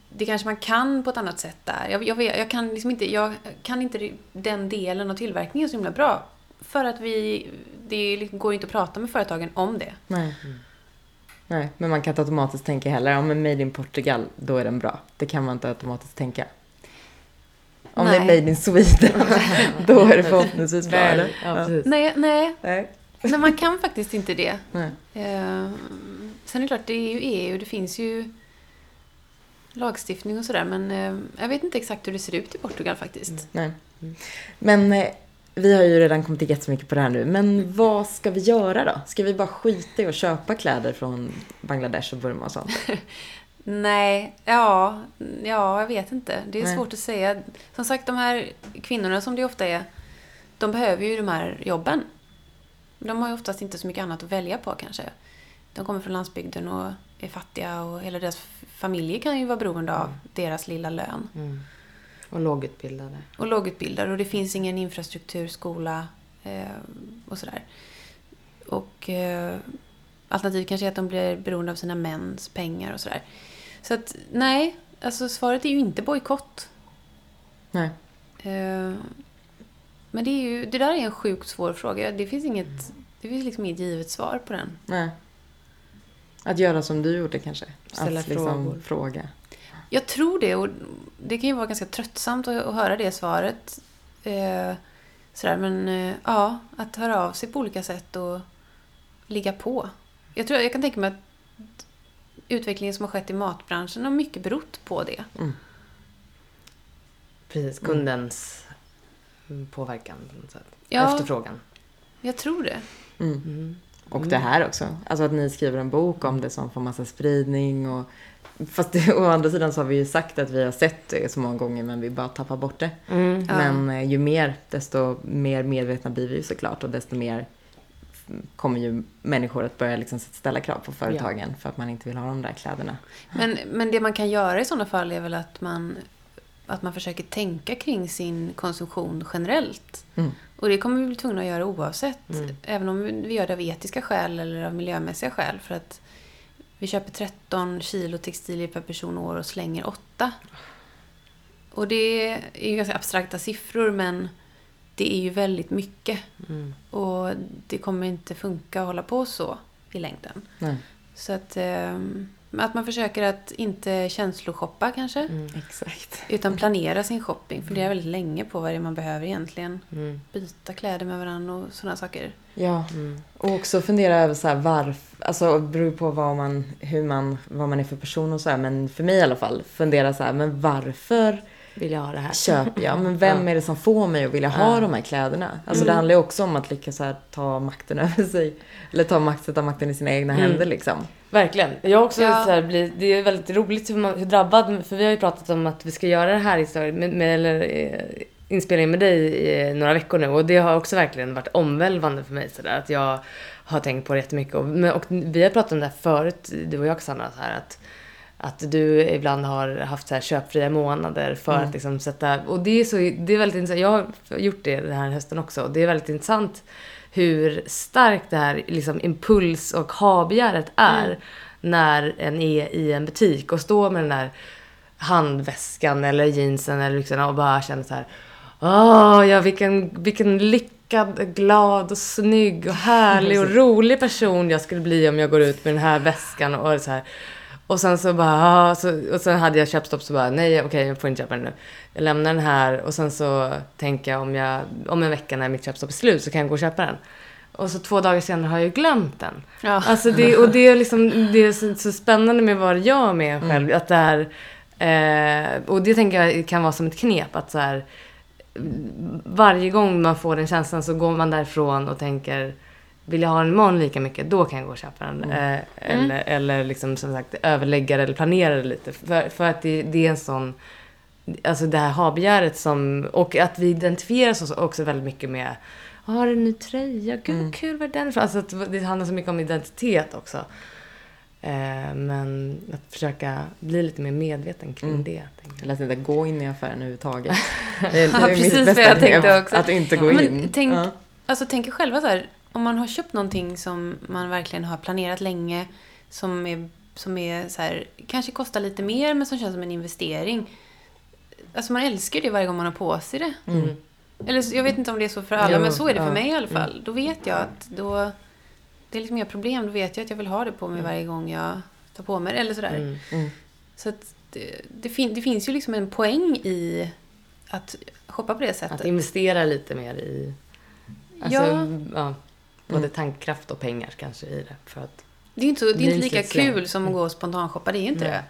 Det kanske man kan på ett annat sätt där. Jag, jag, vet, jag, kan, liksom inte, jag kan inte den delen av tillverkningen så himla bra. För att vi... Det liksom går inte att prata med företagen om det. Nej. Nej, men man kan inte automatiskt tänka heller, ja men Made in Portugal, då är den bra. Det kan man inte automatiskt tänka. Om det är Nej. Made in Sweden, [laughs] då är det förhoppningsvis bra. Eller? ja. Nej, nej, Nej. nej, man kan faktiskt inte det. Nej. Eh, sen är det klart, det är ju EU, det finns ju lagstiftning och sådär. Men eh, jag vet inte exakt hur det ser ut i Portugal faktiskt. Nej. Men eh, vi har ju redan kommit igång så mycket på det här nu. Men vad ska vi göra då? Ska vi bara skita i att köpa kläder från Bangladesh och Burma och sånt? [laughs] Nej, ja, ja, jag vet inte. Det är Nej. svårt att säga. Som sagt, de här kvinnorna som det ofta är, de behöver ju de här jobben. De har ju oftast inte så mycket annat att välja på kanske. De kommer från landsbygden och är fattiga och hela deras familjer kan ju vara beroende av deras lilla lön. Mm. Och lågutbildade. Och lågutbildade och det finns ingen infrastruktur, skola eh, och sådär. Och eh, alternativt kanske är att de blir beroende av sina mäns pengar och sådär. Så att nej, alltså svaret är ju inte bojkott. Nej. Eh, men det, är ju, det där är en sjukt svår fråga. Det finns inget, det finns liksom inget givet svar på den. Nej. Att göra som du gjorde kanske. Ställa att liksom frågor. fråga. Jag tror det och det kan ju vara ganska tröttsamt att, att höra det svaret. Eh, sådär, men eh, ja, att höra av sig på olika sätt och ligga på. Jag, tror, jag kan tänka mig att utvecklingen som har skett i matbranschen har mycket berott på det. Mm. Precis, kundens mm, påverkan på något sätt. Ja. Efterfrågan. Jag tror det. Mm. Mm. Och det här också. Alltså att ni skriver en bok om det som får massa spridning och Fast det, å andra sidan så har vi ju sagt att vi har sett det så många gånger men vi bara tappar bort det. Mm. Ja. Men eh, ju mer, desto mer medvetna blir vi ju såklart och desto mer mm, kommer ju människor att börja liksom ställa krav på företagen för att man inte vill ha de där kläderna. Men, men det man kan göra i sådana fall är väl att man, att man försöker tänka kring sin konsumtion generellt. Mm. Och det kommer vi bli tvungna att göra oavsett. Mm. Även om vi gör det av etiska skäl eller av miljömässiga skäl. För att vi köper 13 kilo textilier per person och år och slänger 8. Och det är ju ganska abstrakta siffror men det är ju väldigt mycket. Mm. Och det kommer inte funka att hålla på så i längden. Nej. Så att, ehm, att man försöker att inte känsloshoppa kanske. Mm. [laughs] Exakt. Utan planera sin shopping. Fundera väldigt länge på vad det är man behöver egentligen. Mm. Byta kläder med varandra och sådana saker. Ja, Mm. och också fundera över så här varför, alltså det beror på vad man, hur man, vad man är för person och så här, men för mig i alla fall, fundera så här, men varför Vill jag ha det här? köper jag? Men [laughs] vem Ja. är det som får mig att vilja ha Ja. de här kläderna? Alltså det Mm. handlar ju också om att lyckas så här, ta makten över sig. Eller ta makt, sätta makten i sina egna Mm. händer liksom. Verkligen. Jag också Ja. så här, blir, det är väldigt roligt hur, man, hur drabbad, för vi har ju pratat om att vi ska göra det här historien med, med, eller, eh, inspelningen med dig i några veckor nu och det har också verkligen varit omvälvande för mig sådär att jag har tänkt på det jättemycket och, och vi har pratat om det här förut, du och jag Cassandra, så här att att du ibland har haft så här köpfria månader för Mm. att liksom sätta... Och det är, så, det är väldigt intressant. Jag har gjort det den här hösten också. Och det är väldigt intressant hur starkt det här liksom, impuls och ha-begäret är när en är i en butik och står med den där handväskan eller jeansen eller liksom, och bara känner så här Åh, ja vilken, vilken lyckad, glad och snygg och härlig och [laughs] rolig person jag skulle bli om jag går ut med den här väskan och så här. Och sen så bara, ah, så, och sen hade jag köpstopp så bara, nej okej jag får inte köpa den nu. Jag lämnar den här och sen så tänker jag om jag, om en vecka när mitt köpstopp är slut så kan jag gå och köpa den. Och så två dagar senare har jag ju glömt den. Ja. Alltså det, och det är liksom, det är så, så spännande med vad det gör med en själv. Att det är, eh, och det tänker jag kan vara som ett knep att så här, varje gång man får den känslan så går man därifrån och tänker vill jag ha den imorgon lika mycket, då kan jag gå och köpa den. Eh, eller, eller liksom som sagt överlägga det eller planera det lite. För, för att det, det är en sån, alltså det här ha-begäret som, och att vi identifierar oss också väldigt mycket med har du en ny tröja? Gud vad kul, var den ifrån? Alltså att det handlar så mycket om identitet också. Eh, men att försöka bli lite mer medveten kring Mm. det. Eller att inte gå in i affären överhuvudtaget. [laughs] Det är, det Ja, är mitt precis vad bästa jag tänkte också. Att inte gå Men in. tänk- Ja. Alltså tänk er själva så här, om man har köpt någonting som man verkligen har planerat länge, som är, som är så här, kanske kostar lite mer men som känns som en investering. Alltså man älskar det varje gång man har på sig det. Mm. Eller jag vet inte om det är så för alla, Jo, men så är det för ja. mig i alla fall. Då vet jag att då, det är liksom inga problem. Då vet jag att jag vill ha det på mig varje gång jag tar på mig det. Eller sådär. Mm. Mm. Så att det, det, fin, det finns ju liksom en poäng i att shoppa på det sättet. Att investera lite mer i, alltså, Ja. ja. Både tankkraft och pengar kanske i det. För att, Det är ju inte, så, det är inte lika släng. kul som att gå och spontanshoppa, det är inte Nej. det.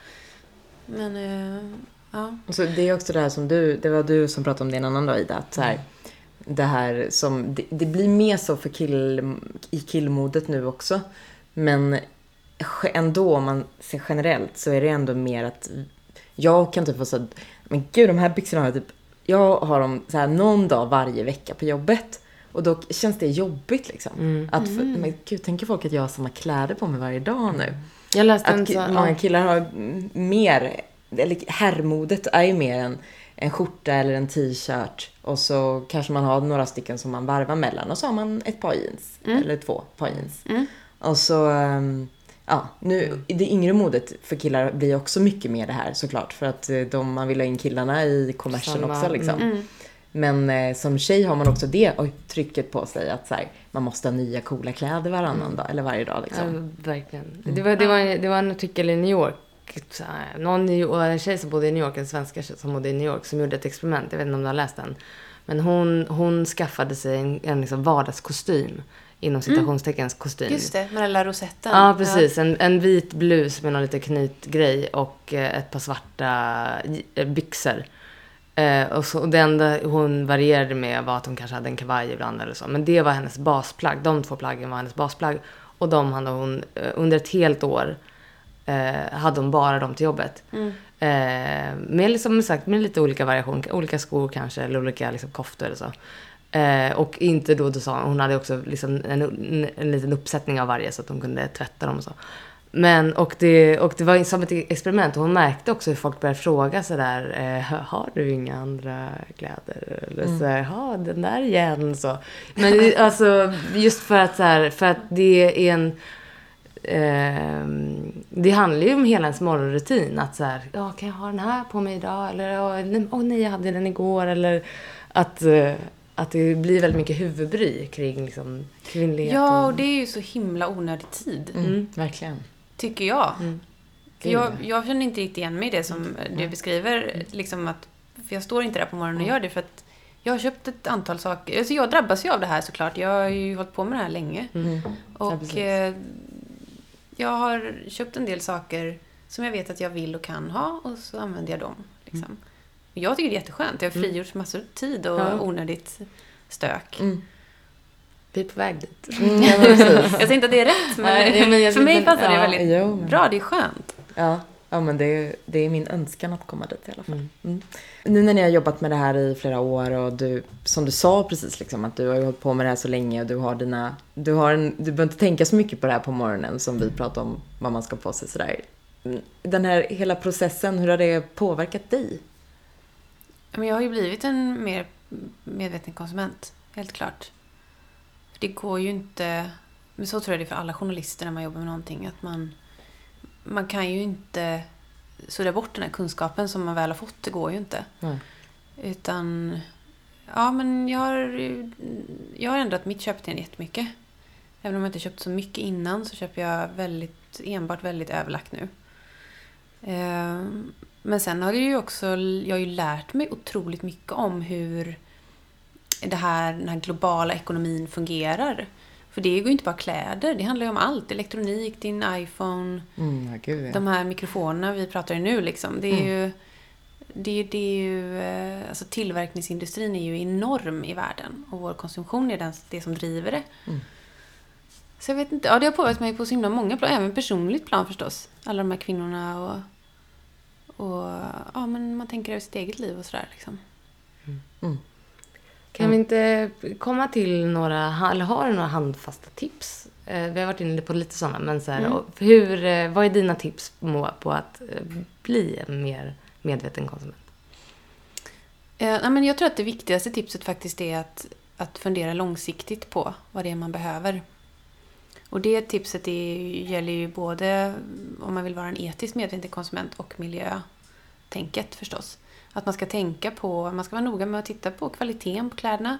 Men, eh, ja. Så det är också det här som du, det var du som pratade om det en annan dag Ida, att så här, det här som, det, det blir mer så för kill, i killmodet nu också. Men ändå om man ser generellt så är det ändå mer att jag kan typ vara så att, men gud de här byxorna har jag typ, jag har dem så här någon dag varje vecka på jobbet. Och då känns det jobbigt liksom. Mm. Att, för, men gud, tänker folk att jag har samma kläder på mig varje dag nu? Jag läste en Att ki- så, många killar har mm, mer, eller herrmodet är ju mer en, en skjorta eller en t-shirt och så kanske man har några stycken som man varvar mellan och så har man ett par jeans eller två par jeans. Mm. Och så, ehm, ja, nu, det yngre modet för killar blir också mycket mer det här såklart för att eh, de, man vill ha in killarna i kommersen också liksom. Mm. Men eh, som tjej har man också det oj, trycket på sig att så här, man måste ha nya coola kläder varannan dag eller varje dag liksom. Ja, verkligen. Det, var, det, var, det var en artikel i New York. Så här, Någon, New- och en tjej som bodde i New York, en svenska tjej som bodde i New York, som gjorde ett experiment. Jag vet inte om du har läst den. Men hon, hon skaffade sig en, en liksom vardagskostym. Inom citationsteckens kostym. Just det, med den där rosetten. Ja, precis. En, en vit blus med någon liten knytgrej och eh, ett par svarta eh, byxor. Eh, och, så, och det enda hon varierade med var att hon kanske hade en kavaj ibland eller så. Men det var hennes basplagg. De två plaggen var hennes basplagg. Och de hade hon eh, under ett helt år eh, hade hon bara dem till jobbet. Mm. Eh, med, liksom, sagt, med lite olika variation. Olika skor kanske eller olika liksom, koftor eller så. Eh, och inte då, då sa hon, hon hade också liksom en, en, en liten uppsättning av varje så att hon kunde tvätta dem och så. Men, och det, och det var som ett experiment och hon märkte också hur folk började fråga sådär, eh, har du inga andra kläder? Eller så här, ja den där igen så. Men alltså just för att så här, för att det är en Ehm, det handlar ju om hela ens morgonrutin. Att så här, ja, kan jag ha den här på mig idag? Eller, åh nej, jag hade den igår. Eller att, eh, att det blir väldigt mycket huvudbry kring liksom, kvinnlighet. Ja, och det är ju så himla onödig tid. Mm, Verkligen. Tycker jag. Mm. Jag, jag känner inte riktigt igen mig i det som du beskriver. Liksom att, för jag står inte där på morgonen och gör det för att jag har köpt ett antal saker. Alltså jag drabbas ju av det här såklart. Jag har ju hållit på med det här länge. Mm. Och precis. eh, jag har köpt en del saker som jag vet att jag vill och kan ha och så använder jag dem. Liksom. Jag tycker det är jätteskönt. Jag har frigjort massor av tid och Ja. onödigt stök. Mm. Vi är på väg dit. [laughs] Mm, ja. Jag säger inte att det är rätt, men, Nej, men jag för mig passar det ja, väldigt jo, men- bra. Det är skönt. Ja, ja men det är, det är min önskan att komma dit i alla fall. Mm. Mm. Nu när ni har jobbat med det här i flera år och du, som du sa precis liksom, att du har ju hållit på med det här så länge och du har dina, du har en, du behöver inte tänka så mycket på det här på morgonen som vi pratar om vad man ska på sig sådär. Mm, Den här hela processen, hur har det påverkat dig? Men jag har ju blivit en mer medveten konsument, helt klart. Det går ju inte... Men så tror jag det är för alla journalister när man jobbar med någonting. Att man, man kan ju inte sudda bort den här kunskapen som man väl har fått. Det går ju inte. Nej. Utan... Ja, men jag har, jag har ändrat mitt köpbeteende jättemycket. Även om jag inte köpt så mycket innan så köper jag väldigt, enbart väldigt överlagt nu. Ehm, Men sen har det ju också, jag har ju lärt mig otroligt mycket om hur det här, den här globala ekonomin fungerar. För det går ju inte bara kläder, det handlar ju om allt. Elektronik, din iPhone, Mm, gud, ja. de här mikrofonerna vi pratar i nu liksom. Det är ju... Det är, det är ju eh, alltså tillverkningsindustrin är ju enorm i världen och vår konsumtion är den, det som driver det. Mm. Så jag vet inte, ja det har påverkat mig på så himla många plan, även personligt plan förstås. Alla de här kvinnorna och, och ja men man tänker över sitt eget liv och sådär liksom. Kan vi inte komma till några, eller har du några handfasta tips? Eh, Vi har varit inne på lite sådana, men så här, Mm. hur, eh, vad är dina tips på, på att eh, bli en mer medveten konsument? Men jag tror att det viktigaste tipset faktiskt är att, att fundera långsiktigt på vad det är man behöver. Och det tipset är, gäller ju både om man vill vara en etiskt medveten konsument och miljötänket förstås. Att man ska tänka på, man ska vara noga med att titta på kvaliteten på kläderna.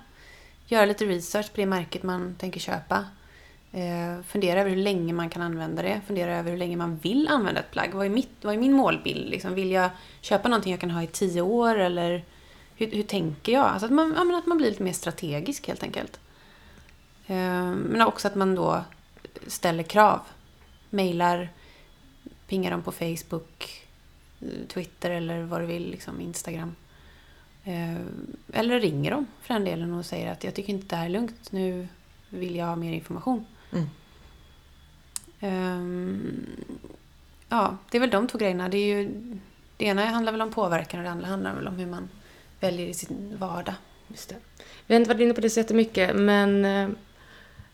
Göra lite research på det märket man tänker köpa. Eh, fundera över hur länge man kan använda det. Fundera över hur länge man vill använda ett plagg. Vad är, mitt, vad är min målbild? Liksom, vill jag köpa någonting jag kan ha i tio år eller hur, hur tänker jag? Alltså att, man, ja, men att man blir lite mer strategisk helt enkelt. Eh, men också att man då ställer krav. Mailar, pingar dem på Facebook, Twitter eller vad du vill, liksom Instagram. Eh, Eller ringer dem för den delen och säger att jag tycker inte det här är lugnt, nu vill jag ha mer information. Mm. Ehm, ja, det är väl de två grejerna. Det, är ju, det ena handlar väl om påverkan och det andra handlar väl om hur man väljer i sin vardag. Just det. Vi har inte varit inne på det så jättemycket, men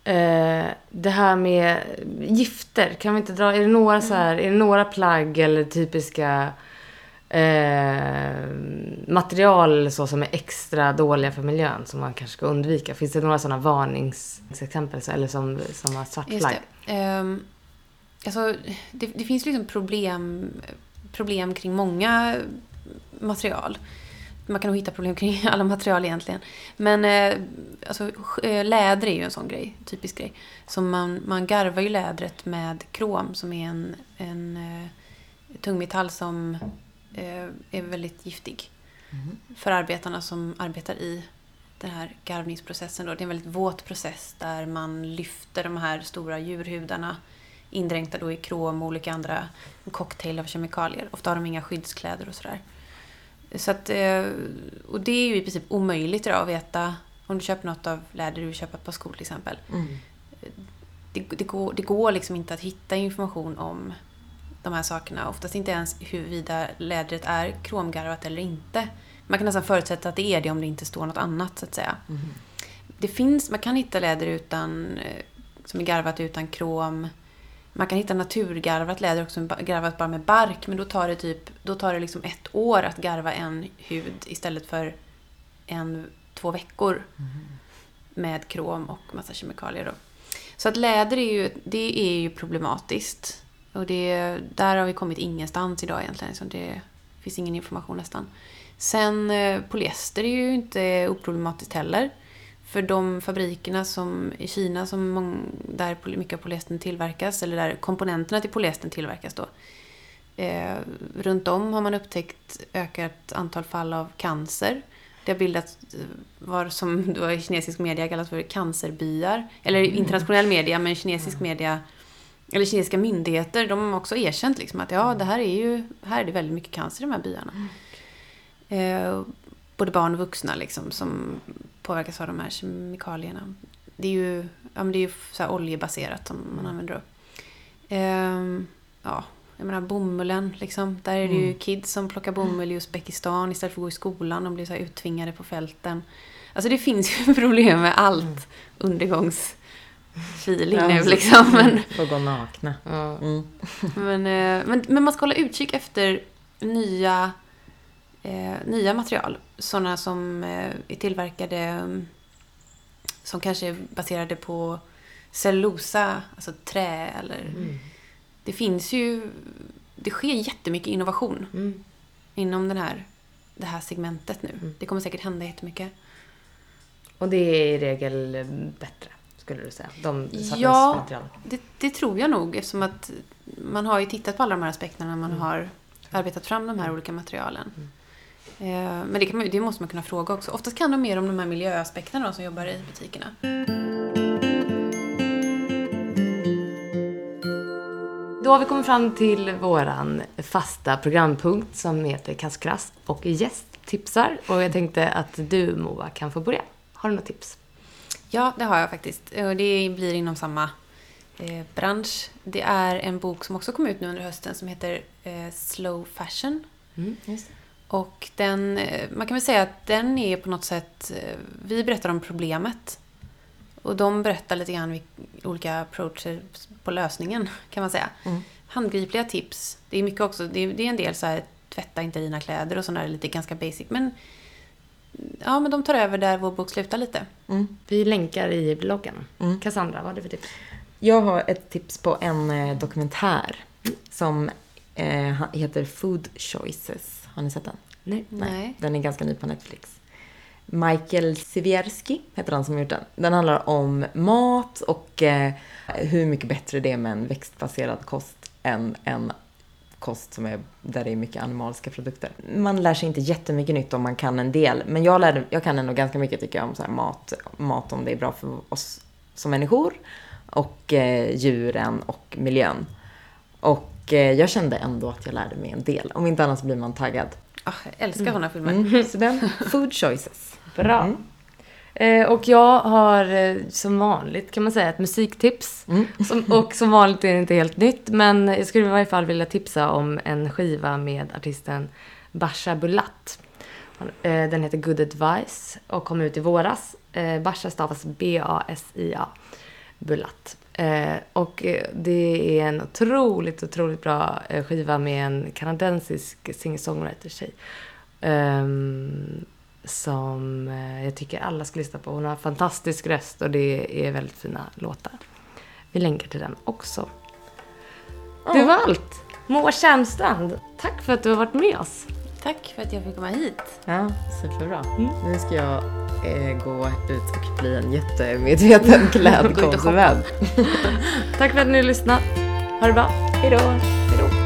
eh, det här med gifter, kan vi inte dra, är det några, så här, är det några plagg eller typiska eh, material så som är extra dåliga för miljön som man kanske ska undvika? Finns det några sådana varningsexempel så- eller som, som har svart Just flagg? det. Um, alltså, det, det finns liksom problem, problem kring många material. Man kan nog hitta problem kring [laughs] alla material egentligen. Men eh, alltså, eh, läder är ju en sån grej, typisk grej. Som man, man garvar ju lädret med krom som är en, en eh, tungmetall som eh, är väldigt giftig för arbetarna som arbetar i den här garvningsprocessen. Då. Det är en väldigt våt process där man lyfter de här stora djurhudarna indränkta då i krom och olika andra cocktail av kemikalier. Ofta har de inga skyddskläder och sådär. Så att, eh, och det är ju i princip omöjligt idag att veta om du köper något av läder du köpa ett par skor till exempel. Mm. Det, det, går, det går liksom inte att hitta information om de här sakerna. Oftast inte ens huruvida lädret är kromgarvat eller inte. Man kan nästan förutsätta att det är det om det inte står något annat så att säga. Det finns, man kan hitta läder utan, eh, som är garvat utan krom. Man kan hitta naturgarvat läder också, garvat bara med bark. Men då tar det typ då tar det liksom ett år att garva en hud istället för en, två veckor. Med krom och massa kemikalier. Då. Så att läder är ju, det är ju problematiskt. Och det, där har vi kommit ingenstans idag egentligen. Liksom det finns ingen information nästan. Sen eh, polyester är ju inte oproblematiskt heller. För de fabrikerna som i Kina som mång, där mycket av polyestern tillverkas, eller där komponenterna till polyestern tillverkas då. Eh, runt om har man upptäckt ökat antal fall av cancer. Det har bildats eh, vad som då i kinesisk media kallas för cancerbyar. Eller internationell media, men kinesisk media eller kinesiska myndigheter, de har också erkänt liksom att ja, det här är ju, här är det väldigt mycket cancer i de här byarna. Eh, både barn och vuxna liksom, som påverkas av de här kemikalierna. Det är ju, ja, men det är ju så oljebaserat som man använder då. Ehm, ja, jag menar bomullen liksom. Där är det ju kids som plockar bomull i Uzbekistan istället för att gå i skolan. De blir så uttvingade på fälten. Alltså det finns ju [laughs] problem med allt undergångsfeeling Ja, nu liksom. Men, Får gå nakna. Ja. Mm. men, eh, men, men man ska hålla utkik efter nya, eh, nya material. Sådana som eh, är tillverkade som kanske är baserade på cellulosa, alltså trä eller... Mm. Det finns ju... Det sker jättemycket innovation Mm. inom den här, det här segmentet nu. Mm. Det kommer säkert hända jättemycket. Och det är i regel eh, bättre, skulle du säga? De Ja. material. Det, det tror jag nog eftersom att man har ju tittat på alla de här aspekterna när man Mm. har arbetat fram de här olika materialen. Eh, Men det, man, det måste man kunna fråga också. Oftast kan de mer om de här miljöaspekterna som jobbar i butikerna. Då har vi kommit fram till våran fasta programpunkt som heter Kasskrass och gästtipsar. Och jag tänkte att du Moa kan få börja. Har du några tips? Ja, det har jag faktiskt. Det blir inom samma eh, bransch. Det är en bok som också kom ut nu under hösten som heter eh, Slow Fashion. Mm, just det. Och den, eh, man kan väl säga att den är på något sätt, eh, vi berättar om problemet. Och de berättar lite grann olika approacher på lösningen, [laughs] kan man säga. Mm. Handgripliga tips. Det är mycket också, det är, det är en del så här, tvätta inte dina kläder och sådana där lite ganska basic. Men, ja, men de tar över där vår bok slutar lite. Mm. Vi länkar i bloggen. Mm. Cassandra, vad har du för tips? Jag har ett tips på en eh, dokumentär som eh, ha- heter Food Choices. Har ni sett den? Nej. Nej. Den är ganska ny på Netflix. Michael Siewierski heter han som har gjort den. Den handlar om mat och eh, hur mycket bättre det är med en växtbaserad kost än en kost som är, där det är mycket animaliska produkter. Man lär sig inte jättemycket nytt om man kan en del, men jag, lärde, jag kan ändå ganska mycket tycker jag om så mat, mat om det är bra för oss som människor och eh, djuren och miljön. Och jag kände ändå att jag lärde mig en del. Om inte annat så blir man taggad. Ah, jag älskar sådana filmer. Mm. [laughs] Så den, Food Choices. Bra. Mm. Eh, och jag har eh, som vanligt kan man säga ett musiktips. Mm. Som, och som vanligt är det inte helt nytt men jag skulle i varje fall vilja tipsa om en skiva med artisten Basha Bulat. Eh, den heter Good Advice och kom ut i våras. Eh, Basha stavas B-A-S-I-A. Bulat. Eh, och eh, det är en otroligt, otroligt bra eh, skiva med en kanadensisk singer-songwriter-tjej. Ehm, som eh, jag tycker alla ska lyssna på. Hon har en fantastisk röst och det är väldigt fina låtar. Vi länkar till den också. Det var allt! Moa Tjärnstrand, tack för att du har varit med oss. Tack för att jag fick komma hit. Ja, superbra. Nu ska jag eh, gå ut och bli en jättemedveten [laughs] klädkonsument. [laughs] Tack för att ni har lyssnat. Ha det bra. Hej då!